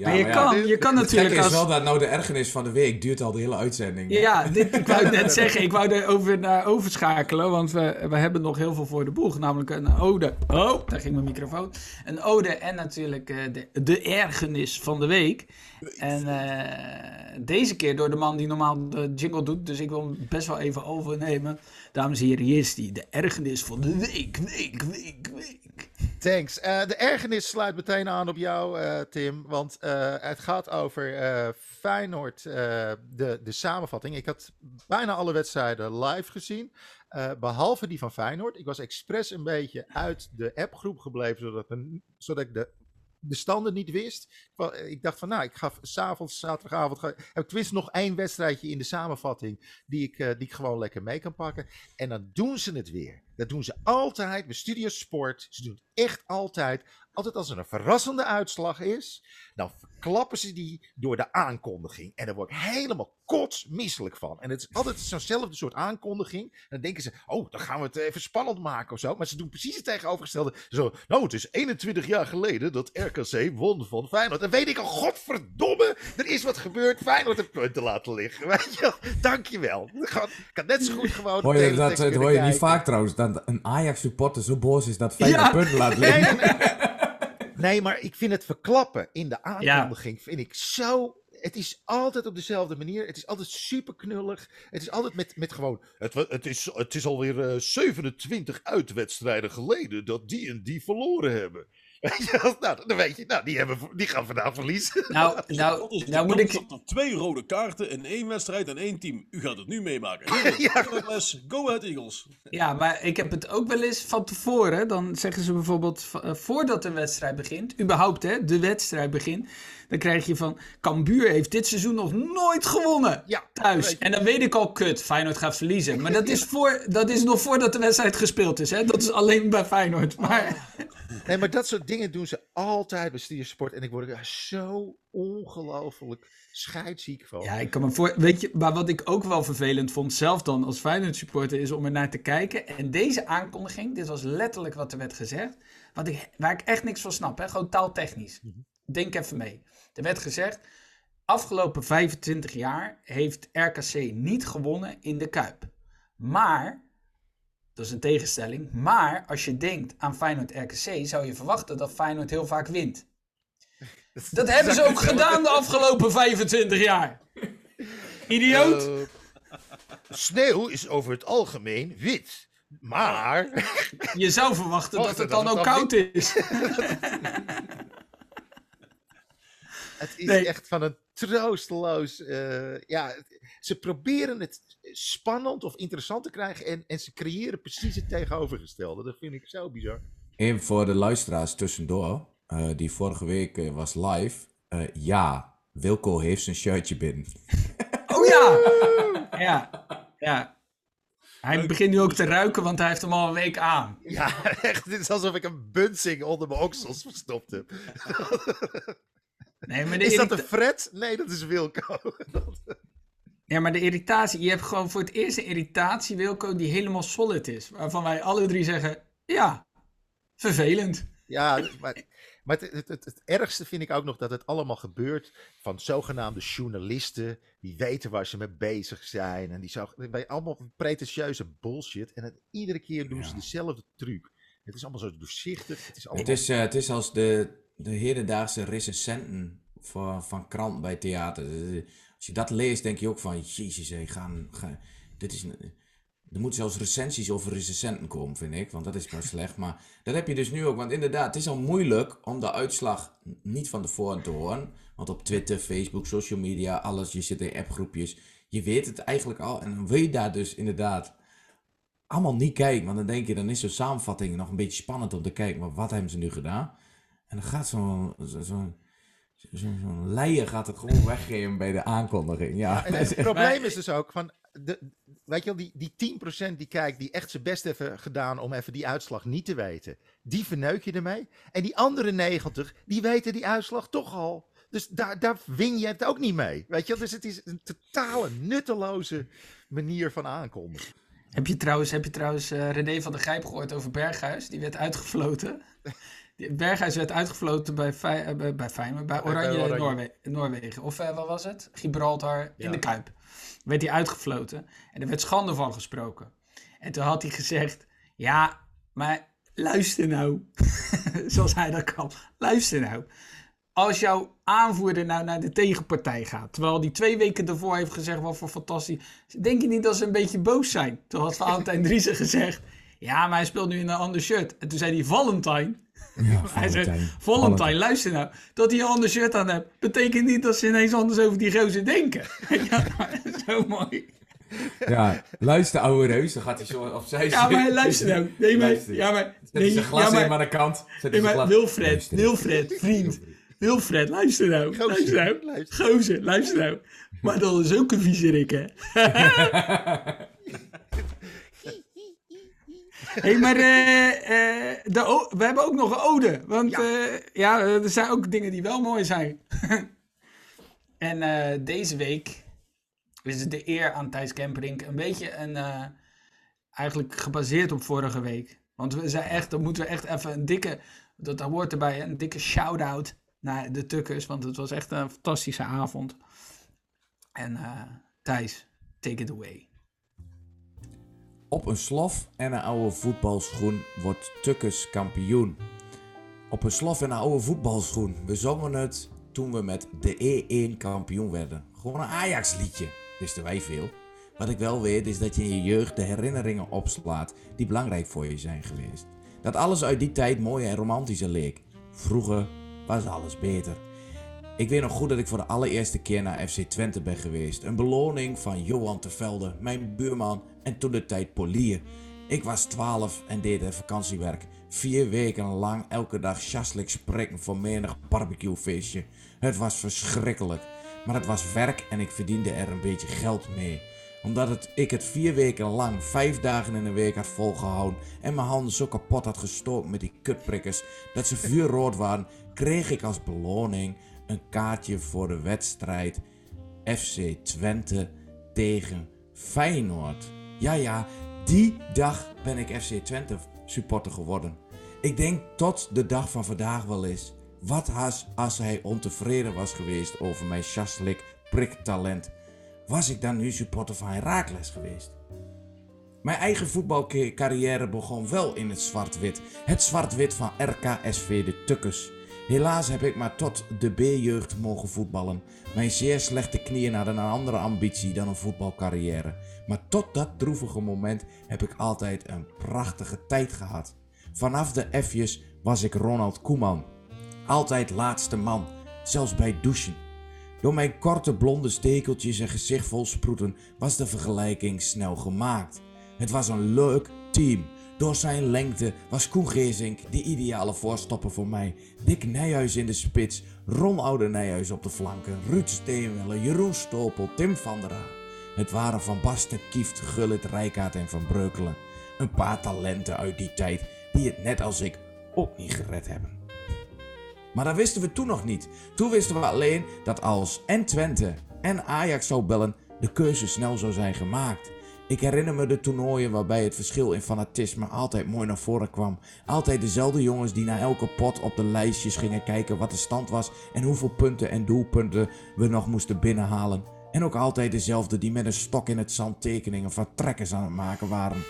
Maar je kan, je kan natuurlijk is als... wel dat nou de ergernis van de week duurt al de hele uitzending. Ja, dit, ik wou net zeggen. Ik wou er over naar overschakelen, want we, we hebben nog heel veel voor de boeg. Namelijk een ode. Oh, daar ging mijn microfoon. Een ode en natuurlijk eh, de, de ergernis van de week. En eh, deze keer door de man die normaal de jingle doet. Dus ik wil hem best wel even overnemen. Dames en heren, hier is die. De ergernis van de week, week, week, week. Thanks. Eh, de ergernis sluit meteen aan op jou, eh, Tim. Want het gaat over Feyenoord, de, de samenvatting. Ik had bijna alle wedstrijden live gezien. eh, behalve die van Feyenoord. Ik was expres een beetje uit de appgroep gebleven, zodat, een- zodat ik de, de standen niet wist. Ik wa- Ik dacht van, nou, ik ga s'avonds, zaterdagavond, ga, heb ik tenminste nog één wedstrijdje in de samenvatting die ik, eh, die ik gewoon lekker mee kan pakken. En dan doen ze het weer. Dat doen ze altijd bij Studio Sport. Ze doen het echt altijd. Altijd als er een verrassende uitslag is, dan verklappen ze die door de aankondiging. En daar word ik helemaal kotsmisselijk van. En het is altijd zo'nzelfde soort aankondiging. En dan denken ze, oh, dan gaan we het even spannend maken of zo. Maar ze doen precies het tegenovergestelde. Zo, nou, het is 21 jaar geleden dat RKC won van Feyenoord. Dan weet ik al, godverdomme, er is wat gebeurd. Feyenoord heeft punten laten liggen. Weet je wel, dankjewel. Ik kan- net zo goed gewoon... Hoor je dat, hoor je niet vaak trouwens, dat een Ajax-supporter zo boos is dat Feyenoord Ja. punten laat liggen. nee, nee. Nee, maar ik vind het verklappen in de aankondiging, vind ik zo... Het is altijd op dezelfde manier. Het is altijd super knullig. Het is altijd met, met gewoon... Het, het, is, het is alweer eh 27 uitwedstrijden geleden dat die en die verloren hebben. Weet je wel? nou, dan weet je, nou, die, hebben, die gaan vandaag verliezen. Nou, nou, nou moet ik... twee rode kaarten in één wedstrijd en één team. U gaat het nu meemaken. Ja. Douglas, Go Ahead Eagles. Ja, maar ik heb het ook wel eens van tevoren. Dan zeggen ze bijvoorbeeld eh, voordat de wedstrijd begint, überhaupt hè, de wedstrijd begint, dan krijg je van Cambuur heeft dit seizoen nog nooit gewonnen Ja, thuis. En dan weet ik al, kut, Feyenoord gaat verliezen. Maar dat is, voor, dat is nog voordat de wedstrijd gespeeld is. Hè? Dat is alleen bij Feyenoord. Maar Nee, maar dat soort dingen doen ze altijd bij Stiersport. En ik word er zo ongelooflijk scheidziek van. ja, ik kan me voor. Weet je, maar wat ik ook wel vervelend vond, zelf dan als Feyenoord supporter, is om er naar te kijken. En deze aankondiging, dit was letterlijk wat er werd gezegd. Wat ik, waar ik echt niks van snap, hè? gewoon taaltechnisch. Denk even mee. Er werd gezegd, afgelopen 25 jaar heeft RKC niet gewonnen in de Kuip. Maar, dat is een tegenstelling, maar als je denkt aan Feyenoord-RKC, zou je verwachten dat Feyenoord heel vaak wint. Dat hebben ze ook gedaan de afgelopen 25 jaar. Idioot. Sneeuw is over het algemeen wit. Maar. Je zou verwachten Wacht, dat het dan ook koud is. Het is Nee. echt van een troosteloos. eh, ja, ze proberen het spannend of interessant te krijgen. En, en ze creëren precies het tegenovergestelde. Dat vind ik zo bizar. Even voor de luisteraars tussendoor, eh, die vorige week eh, was live. Eh, ja, Wilco heeft zijn shirtje binnen. Oh ja! Ja, ja. Hij begint nu ook te ruiken, want hij heeft hem al een week aan. Ja, echt. Het is alsof ik een bunsing onder mijn oksels verstopt heb. Nee, maar Is dat een Fred? Nee, dat is Wilco. ja, maar de irritatie, je hebt gewoon voor het eerst een irritatie, Wilco, die helemaal solid is. Waarvan wij alle drie zeggen, ja, vervelend. Ja, maar, maar het, het, het, het ergste vind ik ook nog dat het allemaal gebeurt van zogenaamde journalisten. Die weten waar ze mee bezig zijn. En die zo, bij allemaal pretentieuze bullshit. En het, iedere keer doen ze dezelfde truc. Het is allemaal zo doorzichtig. Het is allemaal... Het is, eh, het is als de, de hedendaagse recensenten van, van krant bij theater. Als je dat leest, denk je ook van, jezus, hé, gaan, dit is... er moeten zelfs recensies over recensenten komen, vind ik. Want dat is maar slecht. Maar dat heb je dus nu ook. Want inderdaad, het is al moeilijk om de uitslag niet van tevoren te horen. Want op Twitter, Facebook, social media, alles. Je zit in appgroepjes. Je weet het eigenlijk al. En dan wil je daar dus inderdaad allemaal niet kijken. Want dan denk je, dan is zo'n samenvatting nog een beetje spannend om te kijken. Maar wat hebben ze nu gedaan? En dan gaat zo'n zo, zo, zo, zo'n leier gaat het gewoon weggeven bij de aankondiging. Ja, En het probleem is dus ook van, de, weet je wel, die, die 10% die kijkt, die echt zijn best heeft gedaan om even die uitslag niet te weten, die verneuk je ermee. En die andere 90, die weten die uitslag toch al. Dus daar, daar win je het ook niet mee. Weet je wel, dus het is een totale nutteloze manier van aankondigen. Heb je trouwens, heb je trouwens eh, René van der Grijp gehoord over Berghuis? Die werd uitgefloten. Berghuis werd uitgefloten bij, Fey- eh, bij, bij Feyenoord, bij Oranje, Oranje. Noorwe- Noorwegen. Of eh, wat was het? Gibraltar in de Kuip. Werd hij uitgefloten. En er werd schande van gesproken. En toen had hij gezegd, ja, maar luister nou. Zoals hij dat kan. Luister nou. Als jouw aanvoerder nou naar de tegenpartij gaat, terwijl die twee weken daarvoor heeft gezegd wat voor fantastisch, denk je niet dat ze een beetje boos zijn? Toen had Valentijn Driessen gezegd, ja, maar hij speelt nu in een ander shirt. En toen zei hij, Valentine, Ja, hij zei. Valentine, luister nou, dat hij een ander shirt aan hebt, betekent niet dat ze ineens anders over die gozer denken. ja, zo mooi. Ja, luister ouwe reus, dan gaat hij zo opzij Ja, maar luister nou. Nee, maar, Luister. ja, maar, Zet nee, zijn glas ja, maar, even aan de kant. Zet Nee, maar glas- Wilfred, Luister. Wilfred, vriend. Wilfred, luister nou. Gozer, luister nou. luister. Gozer, luister nou. Maar dat is ook een viezerik, hè. Hé, hey, maar eh, eh, de we hebben ook nog een ode. Want ja. ja, er zijn ook dingen die wel mooi zijn. en eh, deze week is het de eer aan Thijs Kemperink. Een beetje een, eh, eigenlijk gebaseerd op vorige week. Want we zijn echt, dan moeten we echt even een dikke, dat hoort erbij, een dikke shout-out naar de Tukkers. Want het was echt een fantastische avond. En eh, Thijs, take it away. Op een slof en een oude voetbalschoen wordt Tukkes kampioen. Op een slof en een oude voetbalschoen. We zongen het toen we met de E1 kampioen werden. Gewoon een Ajax liedje, wisten wij veel. Wat ik wel weet is dat je in je jeugd de herinneringen opslaat die belangrijk voor je zijn geweest. Dat alles uit die tijd mooi en romantisch leek. Vroeger was alles beter. Ik weet nog goed dat ik voor de allereerste keer naar FC Twente ben geweest. Een beloning van Johan Tervelde, mijn buurman en toen de tijd Polier. Ik was 12 en deed het vakantiewerk. Vier weken lang elke dag sjaslik spreken voor menig barbecuefeestje. Het was verschrikkelijk. Maar het was werk en ik verdiende er een beetje geld mee. Omdat ik het vier weken lang, vijf dagen in een week had volgehouden en mijn handen zo kapot had gestoken met die kutprikkers dat ze vuurrood waren, kreeg ik als beloning een kaartje voor de wedstrijd FC Twente tegen Feyenoord. Ja, ja, die dag ben ik FC Twente supporter geworden. Ik denk tot de dag van vandaag wel eens. Wat als, als hij ontevreden was geweest over mijn chaslik priktalent? Was ik dan nu supporter van Herakles geweest? Mijn eigen voetbalcarrière begon wel in het zwart-wit. Het zwart-wit van RKSV de Tukkers. Helaas heb ik maar tot de B-jeugd mogen voetballen. Mijn zeer slechte knieën hadden een andere ambitie dan een voetbalcarrière. Maar tot dat droevige moment heb ik altijd een prachtige tijd gehad. Vanaf de F'jes was ik Ronald Koeman. Altijd laatste man, zelfs bij douchen. Door mijn korte blonde stekeltjes en gezicht vol sproeten was de vergelijking snel gemaakt. Het was een leuk team. Door zijn lengte was Koen Geesink de ideale voorstopper voor mij. Dick Nijhuis in de spits, Ron Oude Nijhuis op de flanken, Ruud Steenwelle, Jeroen Stopel, Tim van der Aa. Het waren Van Basten, Kieft, Gullit, Rijkaard en Van Breukelen. Een paar talenten uit die tijd die het net als ik ook niet gered hebben. Maar dat wisten we toen nog niet. Toen wisten we alleen dat als en Twente en Ajax zou bellen, de keuze snel zou zijn gemaakt. Ik herinner me de toernooien waarbij het verschil in fanatisme altijd mooi naar voren kwam. Altijd dezelfde jongens die na elke pot op de lijstjes gingen kijken wat de stand was en hoeveel punten en doelpunten we nog moesten binnenhalen. En ook altijd dezelfde die met een stok in het zand tekeningen van trekkers aan het maken waren.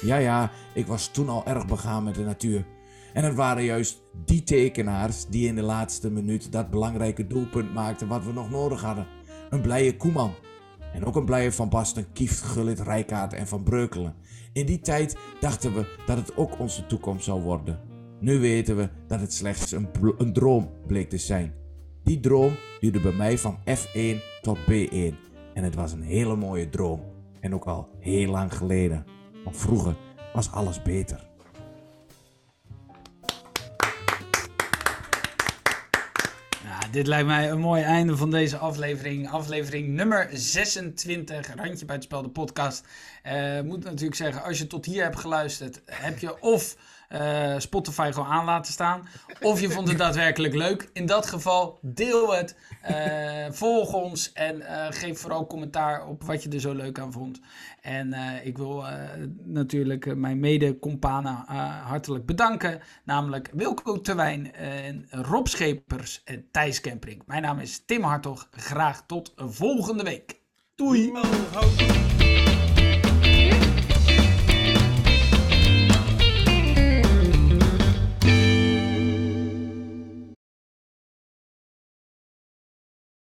Ja, ja, ik was toen al erg begaan met de natuur. En het waren juist die tekenaars die in de laatste minuut dat belangrijke doelpunt maakten wat we nog nodig hadden. Een blije Koeman. En ook een blije Van Basten, Kieft, Gullit, Rijkaard en Van Breukelen. In die tijd dachten we dat het ook onze toekomst zou worden. Nu weten we dat het slechts een, een droom bleek te zijn. Die droom duurde bij mij van F1 tot B1. En het was een hele mooie droom. En ook al heel lang geleden. Want vroeger was alles beter. Dit lijkt mij een mooi einde van deze aflevering. Aflevering nummer 26, Randje bij het Spel, de podcast. Uh, moet natuurlijk zeggen, als je tot hier hebt geluisterd, heb je of uh, Spotify gewoon aan laten staan. Of je vond het daadwerkelijk leuk. In dat geval, deel het. Uh, volg ons en uh, geef vooral commentaar op wat je er zo leuk aan vond. En ik wil natuurlijk mijn mede-companen hartelijk bedanken. Namelijk Wilco Terwijn, en Rob Schepers en Thijs Kempring. Mijn naam is Tim Hartog. Graag tot volgende week. Doei!